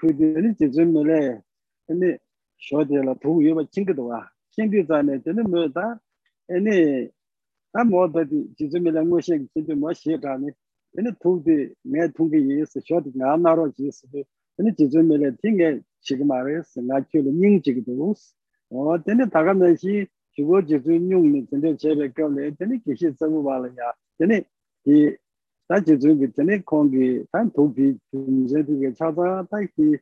[SPEAKER 2] tani jizu mila, tani shode la tukpu yuwa chingi dwa, chingi zane, tani myo da, tani tā mō tati jizū mīla ngō shēk jizū mō shē tāni tani tūk tī ngē tūk tī yīs shō tī ngā nā rō jīs tī tani jizū mīla tī ngē chīk mā rīs ngā kio lī nying chīk tī wūs tani tā kā mē shī shī wō jizū nyung nī tani chē bē kiaw lī tani kī shī tsā wū bā lī yā tani tī tā jizū kī tani kōng kī tā tūk tī jizū tī kī chā tā tā kī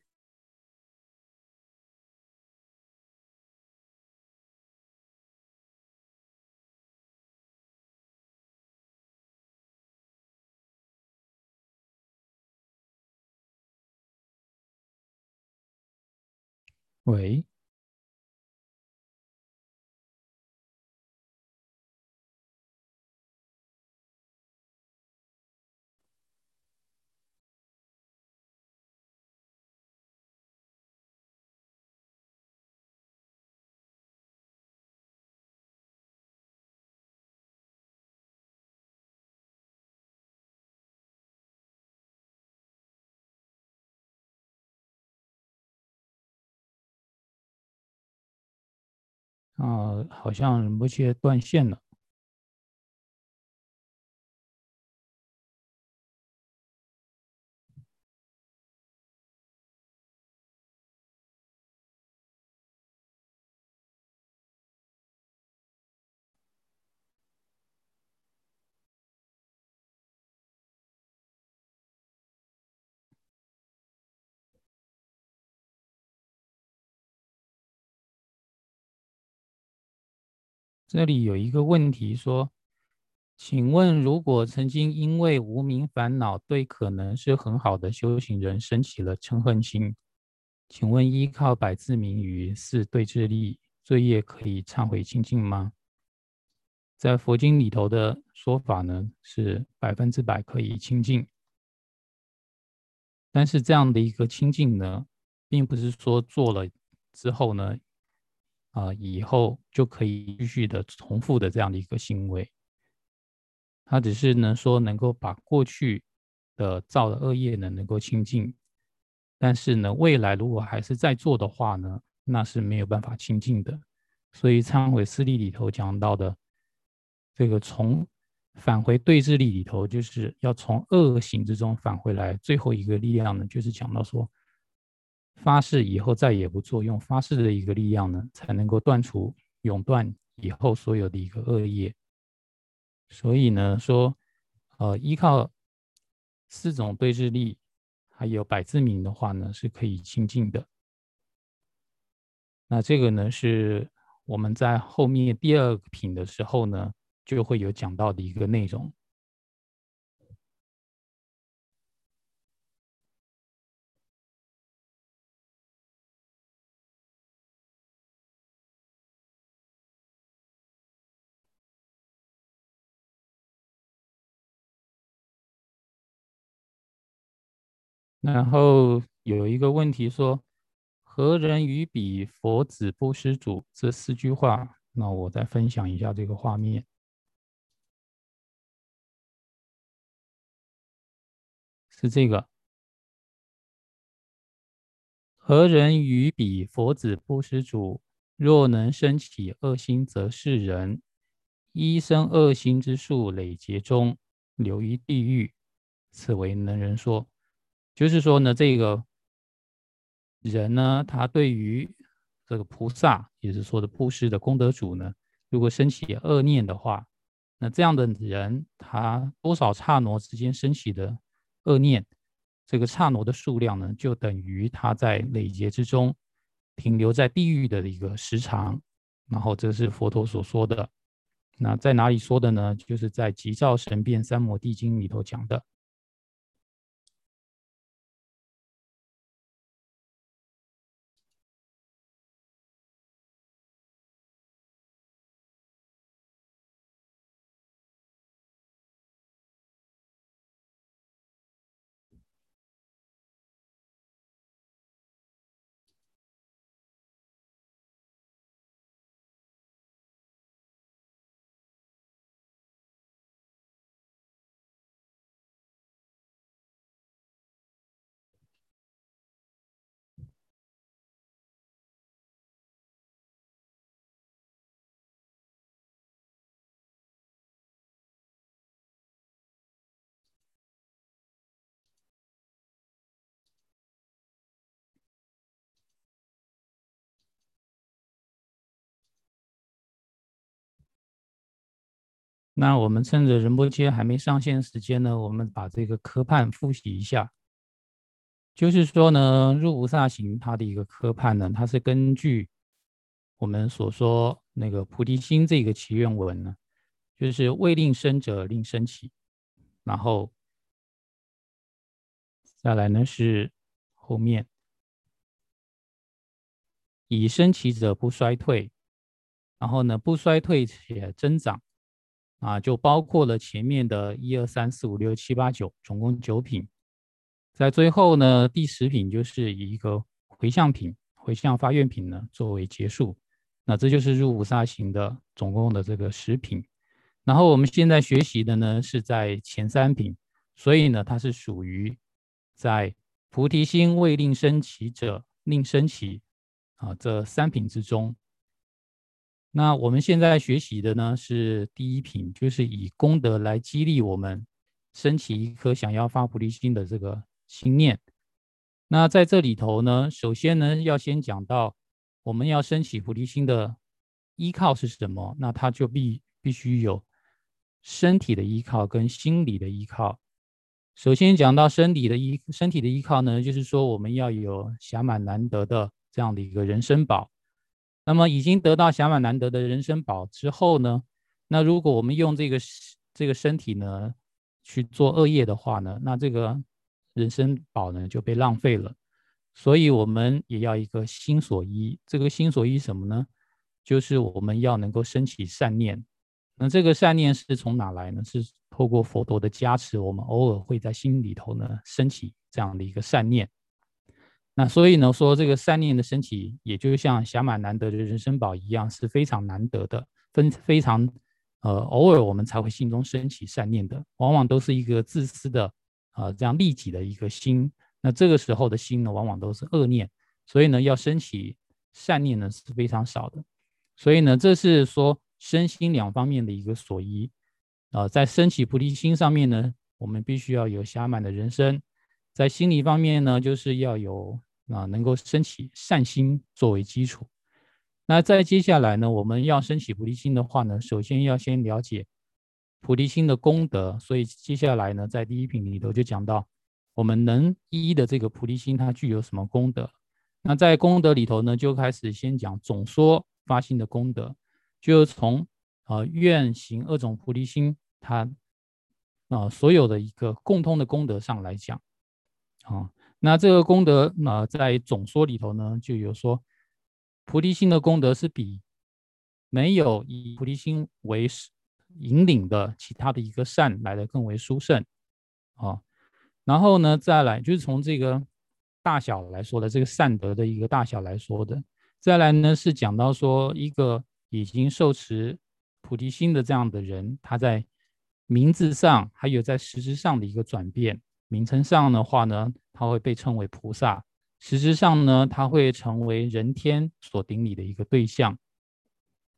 [SPEAKER 3] 喂，啊，好像某些断线了。这里有一个问题说，请问如果曾经因为无名烦恼对可能是很好的修行人升起了嗔恨心，请问依靠百字明语是对治力，罪业可以忏悔清净吗？在佛经里头的说法呢，是百分之百可以清净，但是这样的一个清净呢，并不是说做了之后呢。啊，以后就可以继续的重复的这样的一个行为，他只是呢说能够把过去的造的恶业呢能够清净，但是呢未来如果还是在做的话呢，那是没有办法清净的。所以忏悔四力里头讲到的这个从返回对峙力里头，就是要从恶行之中返回来。最后一个力量呢，就是讲到说。发誓以后再也不做，用发誓的一个力量呢，才能够断除、永断以后所有的一个恶业。所以呢，说，呃，依靠四种对峙力，还有百字明的话呢，是可以清净的。那这个呢，是我们在后面第二品的时候呢，就会有讲到的一个内容。然后有一个问题说：“何人于彼佛子不施主？”这四句话，那我再分享一下这个画面，是这个：“何人于彼佛子不施主？若能生起恶心，则是人；一生恶心之数累劫中，流于地狱，此为能人说。”就是说呢，这个人呢，他对于这个菩萨，也是说的布施的功德主呢，如果升起恶念的话，那这样的人，他多少刹那之间升起的恶念，这个刹那的数量呢，就等于他在累劫之中停留在地狱的一个时长。然后这是佛陀所说的。那在哪里说的呢？就是在《急躁神变三摩地经》里头讲的。那我们趁着仁波切还没上线时间呢，我们把这个科判复习一下。就是说呢，入菩萨行它的一个科判呢，它是根据我们所说那个菩提心这个祈愿文呢，就是未令生者令生起，然后再来呢是后面以生起者不衰退，然后呢不衰退且增长。啊，就包括了前面的一二三四五六七八九，总共九品。在最后呢，第十品就是以一个回向品、回向发愿品呢作为结束。那这就是入五沙行的总共的这个十品。然后我们现在学习的呢是在前三品，所以呢它是属于在菩提心未令升起者令升起啊这三品之中。那我们现在学习的呢是第一品，就是以功德来激励我们升起一颗想要发菩提心的这个心念。那在这里头呢，首先呢要先讲到我们要升起菩提心的依靠是什么？那它就必必须有身体的依靠跟心理的依靠。首先讲到身体的依身体的依靠呢，就是说我们要有暇满难得的这样的一个人生宝。那么已经得到小满难得的人生宝之后呢？那如果我们用这个这个身体呢去做恶业的话呢，那这个人生宝呢就被浪费了。所以我们也要一个心所依。这个心所依什么呢？就是我们要能够升起善念。那这个善念是从哪来呢？是透过佛陀的加持，我们偶尔会在心里头呢升起这样的一个善念。那所以呢，说这个善念的升起，也就像暇满难得的人生宝一样，是非常难得的，分非常，呃，偶尔我们才会心中升起善念的，往往都是一个自私的，啊，这样利己的一个心。那这个时候的心呢，往往都是恶念，所以呢，要升起善念呢是非常少的。所以呢，这是说身心两方面的一个所依，啊，在升起菩提心上面呢，我们必须要有暇满的人生，在心理方面呢，就是要有。啊，能够升起善心作为基础。那在接下来呢，我们要升起菩提心的话呢，首先要先了解菩提心的功德。所以接下来呢，在第一品里头就讲到，我们能依的这个菩提心它具有什么功德。那在功德里头呢，就开始先讲总说发心的功德，就从啊愿行二种菩提心，它啊所有的一个共通的功德上来讲，啊。那这个功德，那在总说里头呢，就有说菩提心的功德是比没有以菩提心为引领的其他的一个善来的更为殊胜啊。然后呢，再来就是从这个大小来说的，这个善德的一个大小来说的。再来呢，是讲到说一个已经受持菩提心的这样的人，他在名字上还有在实质上的一个转变。名称上的话呢，他会被称为菩萨；实质上呢，他会成为人天所顶礼的一个对象。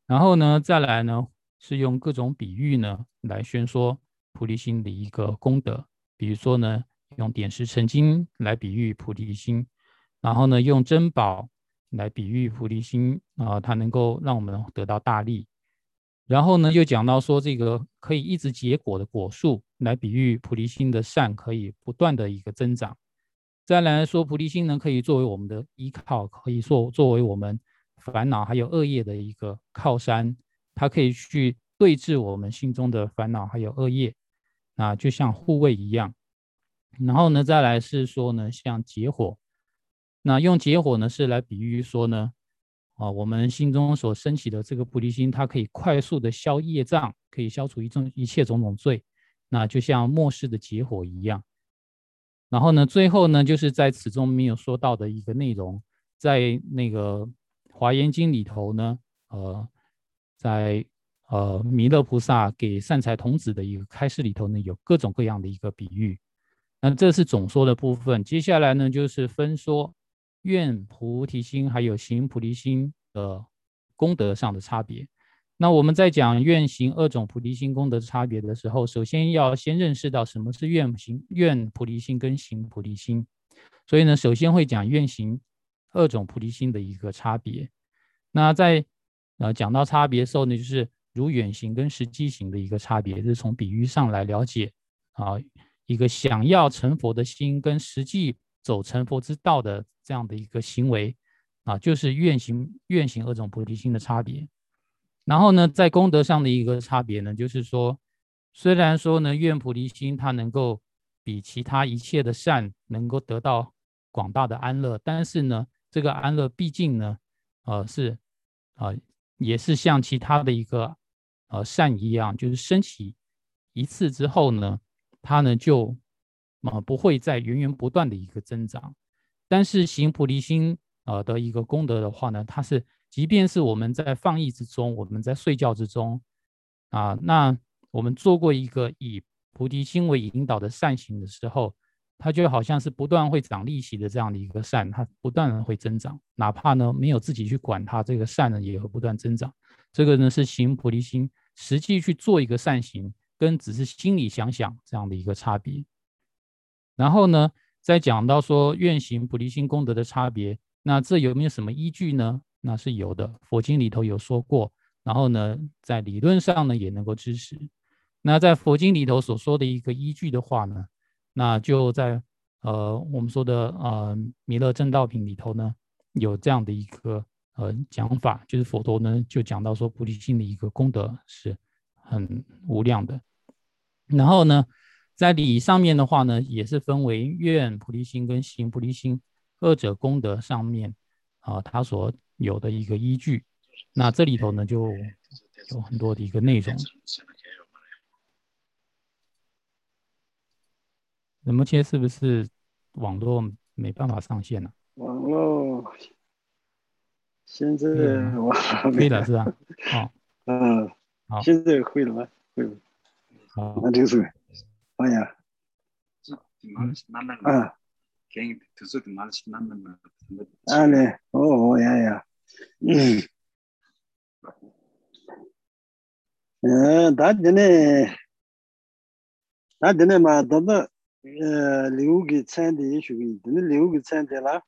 [SPEAKER 3] 然后呢，再来呢，是用各种比喻呢来宣说菩提心的一个功德。比如说呢，用点石成金来比喻菩提心，然后呢，用珍宝来比喻菩提心啊，它能够让我们得到大利。然后呢，又讲到说这个可以一直结果的果树，来比喻菩提心的善可以不断的一个增长。再来说菩提心呢，可以作为我们的依靠，可以说作为我们烦恼还有恶业的一个靠山，它可以去对治我们心中的烦恼还有恶业，啊，就像护卫一样。然后呢，再来是说呢，像结火，那用结火呢是来比喻说呢。啊，我们心中所升起的这个菩提心，它可以快速的消业障，可以消除一种一切种种罪，那就像末世的结火一样。然后呢，最后呢，就是在此中没有说到的一个内容，在那个华严经里头呢，呃，在呃弥勒菩萨给善财童子的一个开示里头呢，有各种各样的一个比喻。那这是总说的部分，接下来呢，就是分说。愿菩提心还有行菩提心的功德上的差别。那我们在讲愿行二种菩提心功德差别的时候，首先要先认识到什么是愿行愿菩提心跟行菩提心。所以呢，首先会讲愿行二种菩提心的一个差别。那在呃讲到差别的时候呢，就是如远行跟实际行的一个差别，是从比喻上来了解啊，一个想要成佛的心跟实际走成佛之道的这样的一个行为啊，就是愿行愿行二种菩提心的差别。然后呢，在功德上的一个差别呢，就是说，虽然说呢，愿菩提心它能够比其他一切的善能够得到广大的安乐，但是呢，这个安乐毕竟呢，呃，是，呃，也是像其他的一个，呃，善一样，就是升起一次之后呢，它呢就，啊，不会再源源不断的一个增长。但是行菩提心，呃的一个功德的话呢，它是。即便是我们在放逸之中，我们在睡觉之中，啊，那我们做过一个以菩提心为引导的善行的时候，它就好像是不断会长利息的这样的一个善，它不断的会增长，哪怕呢没有自己去管它，这个善呢也会不断增长。这个呢是行菩提心，实际去做一个善行，跟只是心里想想这样的一个差别。然后呢，再讲到说愿行菩提心功德的差别，那这有没有什么依据呢？那是有的，佛经里头有说过，然后呢，在理论上呢也能够支持。那在佛经里头所说的一个依据的话呢，那就在呃我们说的呃弥勒正道品里头呢，有这样的一个呃讲法，就是佛陀呢就讲到说菩提心的一个功德是很无量的。然后呢，在理上面的话呢，也是分为愿菩提心跟行菩提心二者功德上面啊，他所有的一个依据，那这里头呢就有很多的一个内容。那么现在是不是网络没办法上线了？
[SPEAKER 2] 网络现在我 [laughs]
[SPEAKER 3] 可以了是吧？好，[laughs]
[SPEAKER 2] 嗯，
[SPEAKER 3] 好，
[SPEAKER 2] 现在会了吗？会了。
[SPEAKER 3] 好，
[SPEAKER 2] 那就是，哎呀，啊，啊 괜히 뜻을 말씩 남는 거 아네 오 야야 에 다드네 다드네 마 더더 리우기 찬디 이슈기 드네 리우기 찬데라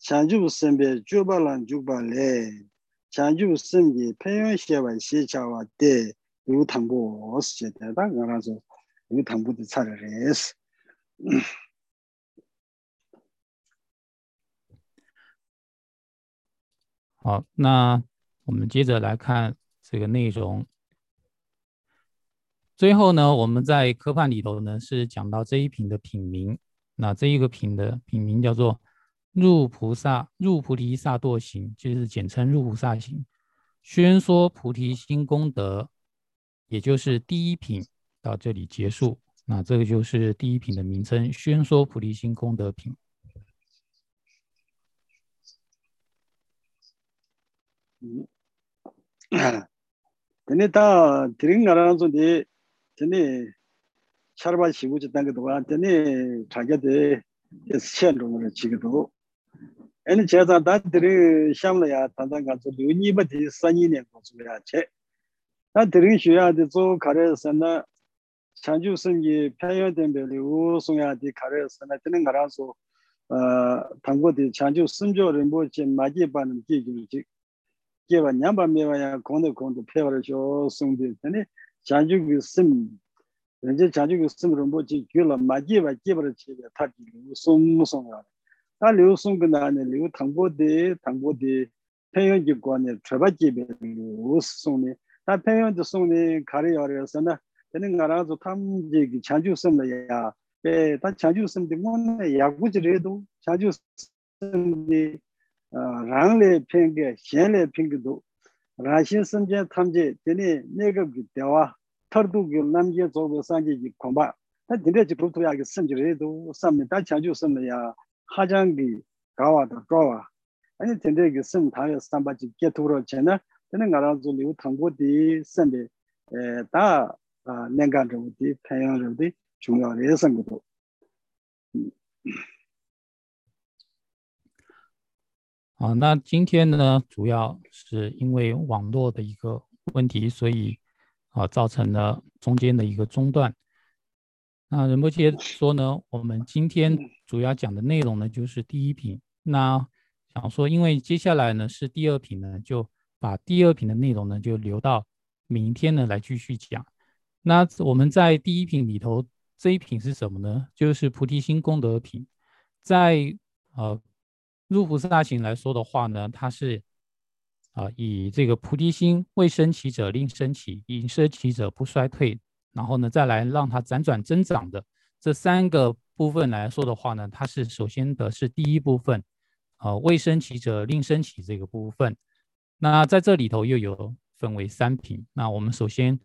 [SPEAKER 2] chanchu sembe juba lan juba le. Chanchu sembe peyon shewa she chawa de yu tangbo os che de. Da ngara so yu tangbo de chare res.
[SPEAKER 3] 好，那我们接着来看这个内容。最后呢，我们在科判里头呢是讲到这一品的品名。那这一个品的品名叫做入菩萨入菩提萨埵行，就是简称入菩萨行，宣说菩提心功德，也就是第一品到这里结束。那这个就是第一品的名称，宣说菩提心功德品。
[SPEAKER 2] 근데 다 드링 나라는데 전에 차르바 시부지 땅게 도가 전에 자게데 시엔동을 지기도 애니 제가 다 드리 샴나야 단단 가서 유니버티 산이네 고스야 제다 드리 쉬야데 조 가레스나 chanchu sangi pyayo tenpeli u sungya di kare sana tene ngara so tangbo di chanchu sanjo rinpo che maji pa nam ki gyung chik 개와 냠바 메와야 건데 건데 페어를 줘 송데 되네 자주기 심 이제 자주기 심으로 뭐지 줄라 마지와 개버를 치게 타기 송송아 다 류송 근다네 류 당보데 당보데 페어지 관에 저바지베 우송네 다 페어도 송네 가리어려서나 되는 나라도 탐지기 자주 심나야 에, 다 자주 쓰는데 뭐네 야구지래도 자주 쓰는데 rāng 팽게 셴레 팽기도 라신 섬제 탐제 되니 내급기 대화 터두기 남제 조고 산지기 공바 다 진짜지 부터야기 섬지래도 섬다 자주 섬이야. 하장기 가와도 가와. 아니 진짜기 섬 다야 삼바지 개토로 제나? 되는 가라줄이 탐고디 섬데 에다 내가 좀디 태양을디 중요한 예상도. 啊，
[SPEAKER 3] 那今天呢，主要是因为网络的一个问题，所以啊，造成了中间的一个中断。那仁波切说呢，我们今天主要讲的内容呢，就是第一品。那想说，因为接下来呢是第二品呢，就把第二品的内容呢，就留到明天呢来继续讲。那我们在第一品里头，这一品是什么呢？就是菩提心功德品。在呃入菩萨行来说的话呢，它是啊以这个菩提心未升起者令升起，引生起者不衰退，然后呢再来让它辗转增长的这三个部分来说的话呢，它是首先的是第一部分。呃，未升起者令升起这个部分，那在这里头又有分为三品。那我们首先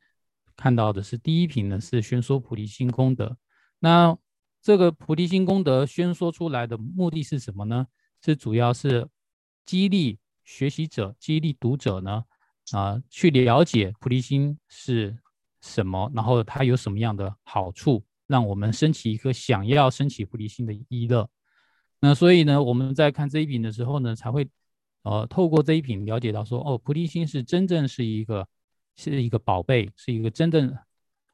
[SPEAKER 3] 看到的是第一品呢，是宣说菩提心功德。那这个菩提心功德宣说出来的目的是什么呢？是主要是激励学习者、激励读者呢，啊，去了解菩提心是什么，然后它有什么样的好处，让我们升起一个想要升起菩提心的意乐。那所以呢，我们在看这一品的时候呢，才会，呃，透过这一品了解到说，哦，菩提心是真正是一个，是一个宝贝，是一个真正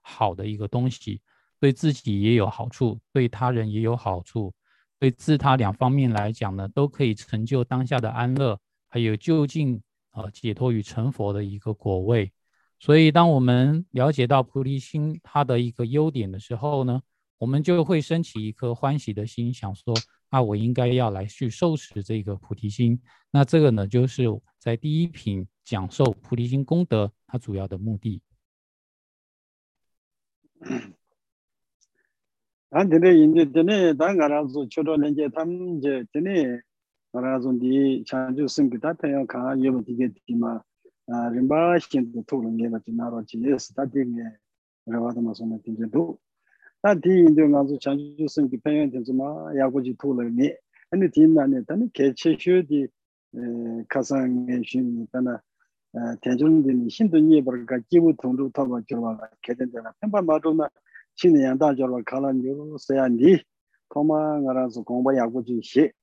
[SPEAKER 3] 好的一个东西，对自己也有好处，对他人也有好处，对自他两方面来讲呢，都可以成就当下的安乐，还有就近呃解脱与成佛的一个果位。所以，当我们了解到菩提心它的一个优点的时候呢，我们就会升起一颗欢喜的心，想说。啊我应该要来去受持这个菩提心，那这个呢，就是在第一品讲授菩提心功德，它主要的目的。[laughs]
[SPEAKER 2] 안 근데 이제 전에 다 가라서 초로 이제 탐제 전에 가라서 이 자주 쓴기다 태요. 가 예부 되게 디마. 아 림바 신도 토는 게 같이 나로 지에스 다딩에 그러다 마서는 이제도. 다디 인도 가서 자주 쓴기 표현 되지마. 야고지 토는이. 근데 팀만에 단에 개체슈디 가상의 신 단나 대중들이 신도 이해 버가 기부 통도 타고 들어와 개된다 펜바 마도나 chini yanda jorwa kala nyuru saya ni thoma nga ranzo gongpa yagu chi xie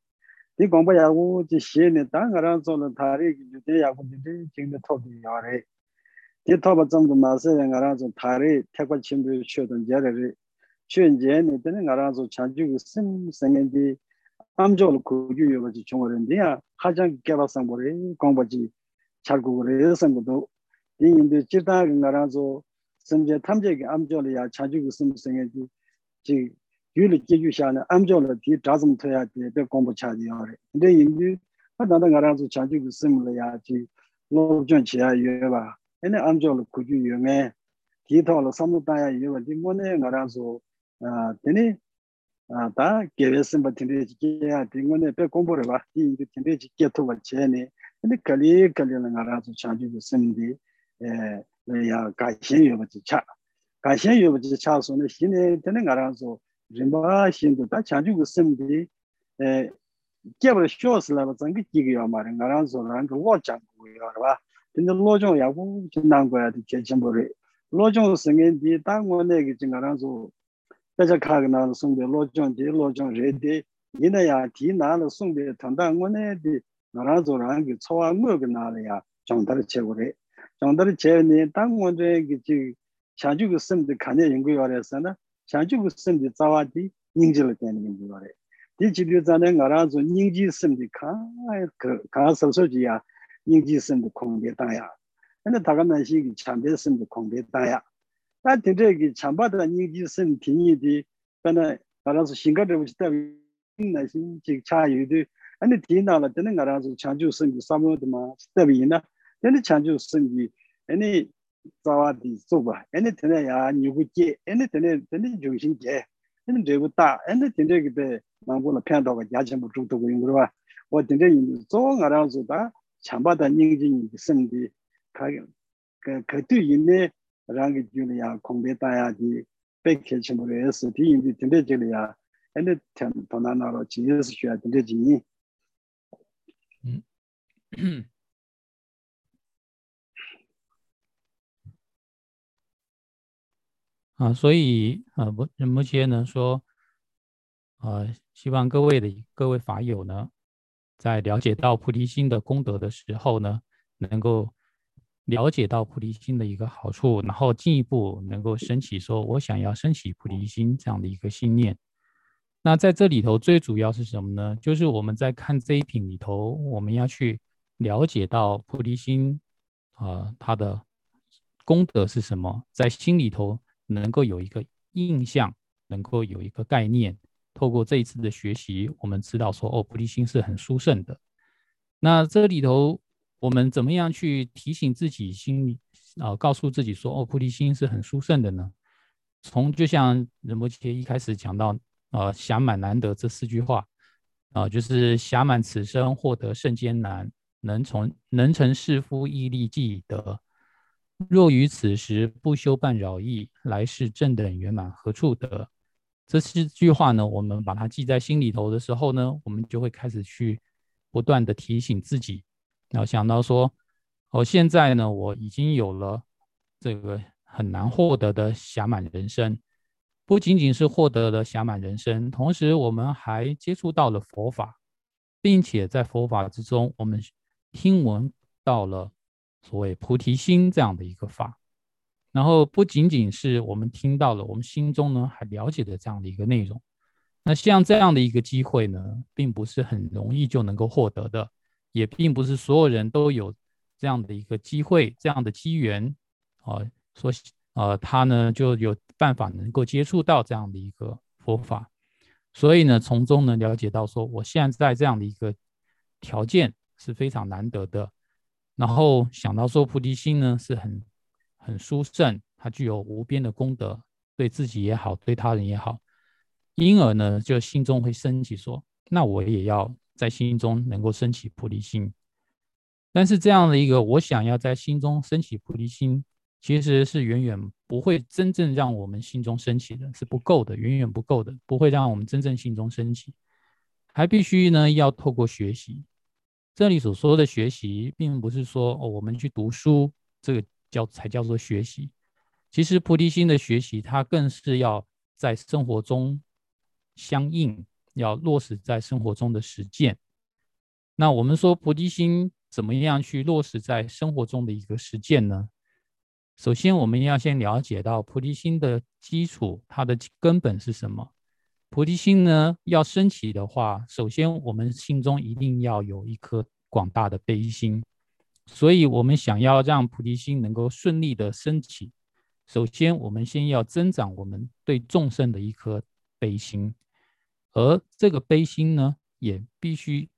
[SPEAKER 2] di gongpa yagu chi xie ni ta nga ranzo la thari ki jute yagu jute jingde thobi yore di thoba tsamdu masi nga ranzo thari tekwa chimbu chio dan jere re chio nje ni tani nga ranzo chanju ki sim sengen di amjo la kuyu yola chi chungo rin di ya hajang keba sangbo re gongpa chi chargu re sangbo do di nga ranzo 심 생긴지 암조를 고유여 가지고 중어른데야 가장 개발상 거래 공부지 잘 구글에 해서 것도 이인데 지다 나라서 선제 탐제기 암조를 자주 심 생긴지 지 유리 계주샤는 암조를 뒤 자좀 터야 돼 공부 차지요 근데 인디 하다가 나라서 자주 심을 야지 로전 지야 예봐 얘네 암조를 고유여네 뒤도로 삼도다야 이거 디모네 나라서 아 되니 아다 계획은 버티는 지게야 딩원에 배 공부를 봐. 이 근데 지게 또 버체네. 근데 칼리 칼리는 알아서 자주도 쓴디 에 내가 가신 요버지 차. 가신 요버지 차서는 신에 되는 알아서 림바 신도 다 자주도 쓴디 에 깨버 쇼스라고 전기 기기야 말은 알아서 난 그거 잡고 봐. 근데 로종 야구 진단 거야 되게 전부를 로종 승인디 당원에 지금 알아서 dacha kaag naa sungde lo zhong di lo zhong re di ina yaa di naa la sungde tanda ngone di ngara zo rangi tsawa ngo ga naa la yaa zhongdara che go re zhongdara che ni tang ngone ki chi chanchu ku simdi kanya yungu yo re sa na chanchu ku simdi tsawa di nyingji la teni yungu yo re di chi liu zane ngara zo nyingji simdi kaa kaa sab so ji yaa nyingji simdi kongde tang yaa ina taga naa shi ki chanpe simdi kongde tang yaa 다 되게 참바다 니기선 뒤니디 그나 알아서 신가를 붙다 나신 즉 차유도 아니 뒤나라 되는 알아서 chanju 선기 사모도마 스텝이나 근데 chanju 선기 아니 자와디 소바 아니 되네야 니구지 아니 되네 되네 중심제 아니 되고다 아니 되게 Tene chanchu sangi, ene zawa di soba, ene tene ya nyugu je, ene tene tene yungshin je, ene rebu ta, ene tene kibe mambu la pian toga yachambu chuktogo yungurwa, o tene yungu zo nga ranzo da chamba da nyingi nyingi sangi, kato yune rangi juli ya kongbe ta ya di peke chimbo esi, di yungi tene jili ya, ene tene tona naro chi esi shuya tene jini. [clears throat]
[SPEAKER 3] 啊，所以啊，目目前呢说，呃，希望各位的各位法友呢，在了解到菩提心的功德的时候呢，能够。了解到菩提心的一个好处，然后进一步能够升起说，我想要升起菩提心这样的一个信念。那在这里头最主要是什么呢？就是我们在看这一品里头，我们要去了解到菩提心啊，它的功德是什么，在心里头能够有一个印象，能够有一个概念。透过这一次的学习，我们知道说，哦，菩提心是很殊胜的。那这里头，我们怎么样去提醒自己心里啊，告诉自己说，哦，菩提心是很殊胜的呢？从就像仁波切一开始讲到，呃，暇满难得这四句话，啊，就是暇满此生获得甚艰难，能从能成是夫亦利既得。若于此时不修半扰意，来世正等圆满何处得？这四句话呢，我们把它记在心里头的时候呢，我们就会开始去不断的提醒自己，要想到说，哦，现在呢，我已经有了这个很难获得的暇满人生，不仅仅是获得了暇满人生，同时我们还接触到了佛法，并且在佛法之中，我们听闻到了所谓菩提心这样的一个法。然后不仅仅是我们听到了，我们心中呢还了解的这样的一个内容。那像这样的一个机会呢，并不是很容易就能够获得的，也并不是所有人都有这样的一个机会、这样的机缘啊。说呃，他呢就有办法能够接触到这样的一个佛法，所以呢，从中呢了解到说，我现在这样的一个条件是非常难得的。然后想到说，菩提心呢是很。很殊胜，它具有无边的功德，对自己也好，对他人也好，因而呢，就心中会升起说，那我也要在心中能够升起菩提心。但是这样的一个我想要在心中升起菩提心，其实是远远不会真正让我们心中升起的，是不够的，远远不够的，不会让我们真正心中升起，还必须呢要透过学习。这里所说的学习，并不是说哦，我们去读书这个。叫才叫做学习，其实菩提心的学习，它更是要在生活中相应，要落实在生活中的实践。那我们说菩提心怎么样去落实在生活中的一个实践呢？首先，我们要先了解到菩提心的基础，它的根本是什么？菩提心呢，要升起的话，首先我们心中一定要有一颗广大的悲心。所以，我们想要让菩提心能够顺利的升起，首先，我们先要增长我们对众生的一颗悲心，而这个悲心呢，也必须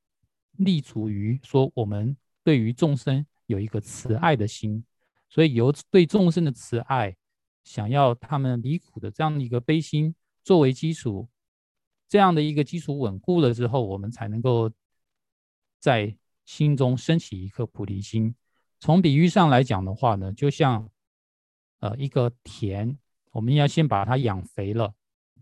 [SPEAKER 3] 立足于说，我们对于众生有一个慈爱的心。所以，由对众生的慈爱，想要他们离苦的这样的一个悲心作为基础，这样的一个基础稳固了之后，我们才能够在。心中升起一颗菩提心，从比喻上来讲的话呢，就像呃一个田，我们要先把它养肥了，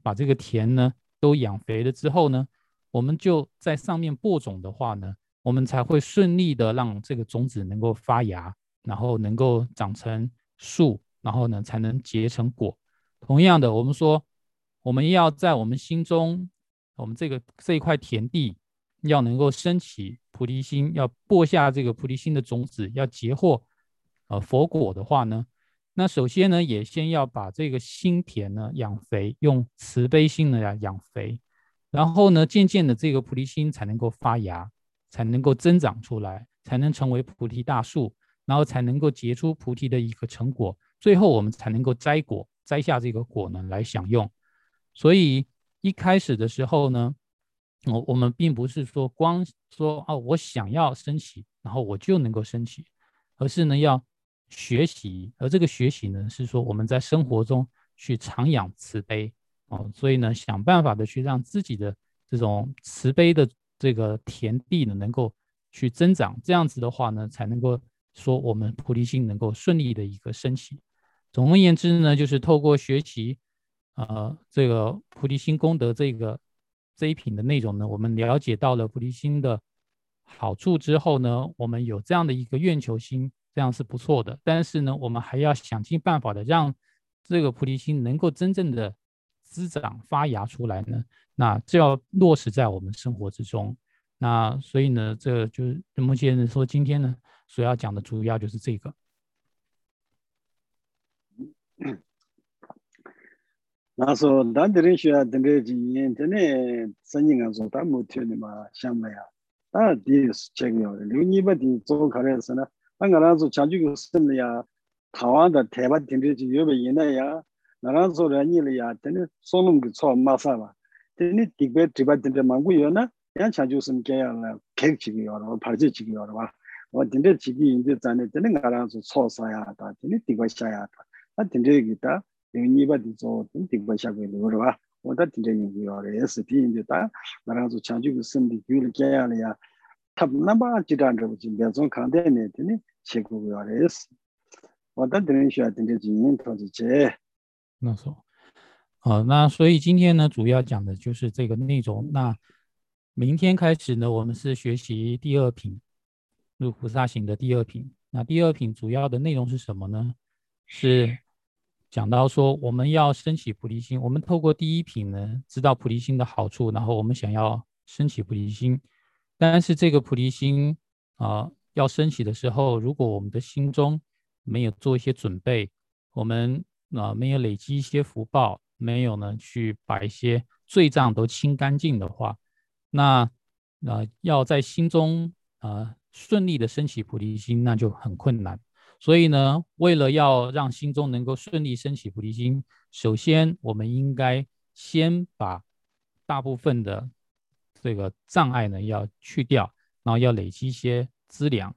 [SPEAKER 3] 把这个田呢都养肥了之后呢，我们就在上面播种的话呢，我们才会顺利的让这个种子能够发芽，然后能够长成树，然后呢才能结成果。同样的，我们说我们要在我们心中，我们这个这一块田地要能够升起。菩提心要播下这个菩提心的种子，要结获呃佛果的话呢，那首先呢，也先要把这个心田呢养肥，用慈悲心呢养肥，然后呢，渐渐的这个菩提心才能够发芽，才能够增长出来，才能成为菩提大树，然后才能够结出菩提的一个成果，最后我们才能够摘果，摘下这个果呢来享用。所以一开始的时候呢。我我们并不是说光说哦，我想要升起，然后我就能够升起，而是呢要学习，而这个学习呢是说我们在生活中去常养慈悲哦，所以呢想办法的去让自己的这种慈悲的这个田地呢能够去增长，这样子的话呢才能够说我们菩提心能够顺利的一个升起。总而言之呢，就是透过学习，呃，这个菩提心功德这个。这一品的内容呢，我们了解到了菩提心的好处之后呢，我们有这样的一个愿求心，这样是不错的。但是呢，我们还要想尽办法的让这个菩提心能够真正的滋长发芽出来呢，那就要落实在我们生活之中。那所以呢，这就是目前说今天呢所要讲的主要就是这个。[clears throat]
[SPEAKER 2] 나서 단들이 쉬야 된대지 인터넷 선인가 좋다 못해니 마 샴마야. 아 디스 챙겨 루니바디 조 가래서나 안가라서 자주 쓰는야. 타와다 대바 된대지 여베 이나야. 나라서 라니리야. 되네 소놈 그초 마사바 되네 디베 디바 된대 망고 요나 야 자주 쓰는 게야 계획지기 요라 발제지기 요라 어 된대 지기 인데 자네 되는 가라서 소사야 다. 되네 디바샤야 다. 된대기다. 因为你把地做定定不下个路了吧？我到地里有了，也是定的，但那两座抢救是生的久了，这样了呀。他们那么几张桌子，两种看待呢，
[SPEAKER 3] 对呢，结苦
[SPEAKER 2] 不要的是。我到地里需要定的经验，他就接。
[SPEAKER 3] 那说，啊，那所以今天呢，主要讲的就是这个内容。那明天开始呢，我们是学习第二品《入菩萨行》的第二品。那第二品主要的内容是什么呢？是讲到说，我们要升起菩提心。我们透过第一品呢，知道菩提心的好处，然后我们想要升起菩提心。但是这个菩提心啊，要升起的时候，如果我们的心中没有做一些准备，我们啊没有累积一些福报，没有呢去把一些罪障都清干净的话，那啊要在心中啊顺利的升起菩提心，那就很困难。所以呢，为了要让心中能够顺利升起菩提心，首先我们应该先把大部分的这个障碍呢要去掉，然后要累积一些资粮，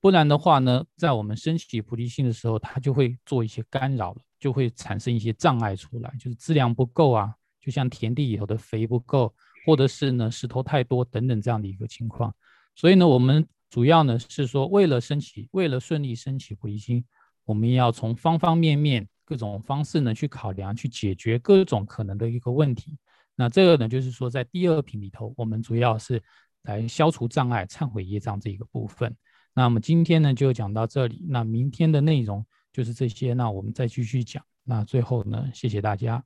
[SPEAKER 3] 不然的话呢，在我们升起菩提心的时候，它就会做一些干扰了，就会产生一些障碍出来，就是资粮不够啊，就像田地里头的肥不够，或者是呢石头太多等等这样的一个情况。所以呢，我们。主要呢是说，为了升起，为了顺利升起回心，我们要从方方面面、各种方式呢去考量，去解决各种可能的一个问题。那这个呢，就是说在第二品里头，我们主要是来消除障碍、忏悔业障这一个部分。那我们今天呢就讲到这里，那明天的内容就是这些，那我们再继续讲。那最后呢，谢谢大家。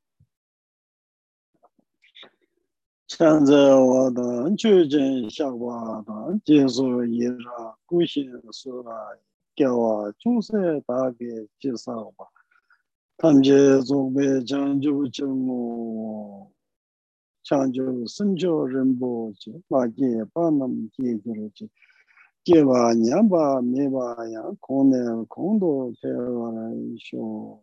[SPEAKER 2] 찬저와다 추진 샤와다 제소 예라 구신소라 겨와 중세 다게 지사와 탐제 종배 장주 정모 장주 선조 림보지 마게 반남 계그르지. 제와 냠바 메바야 고네 공도 제와라 이쇼.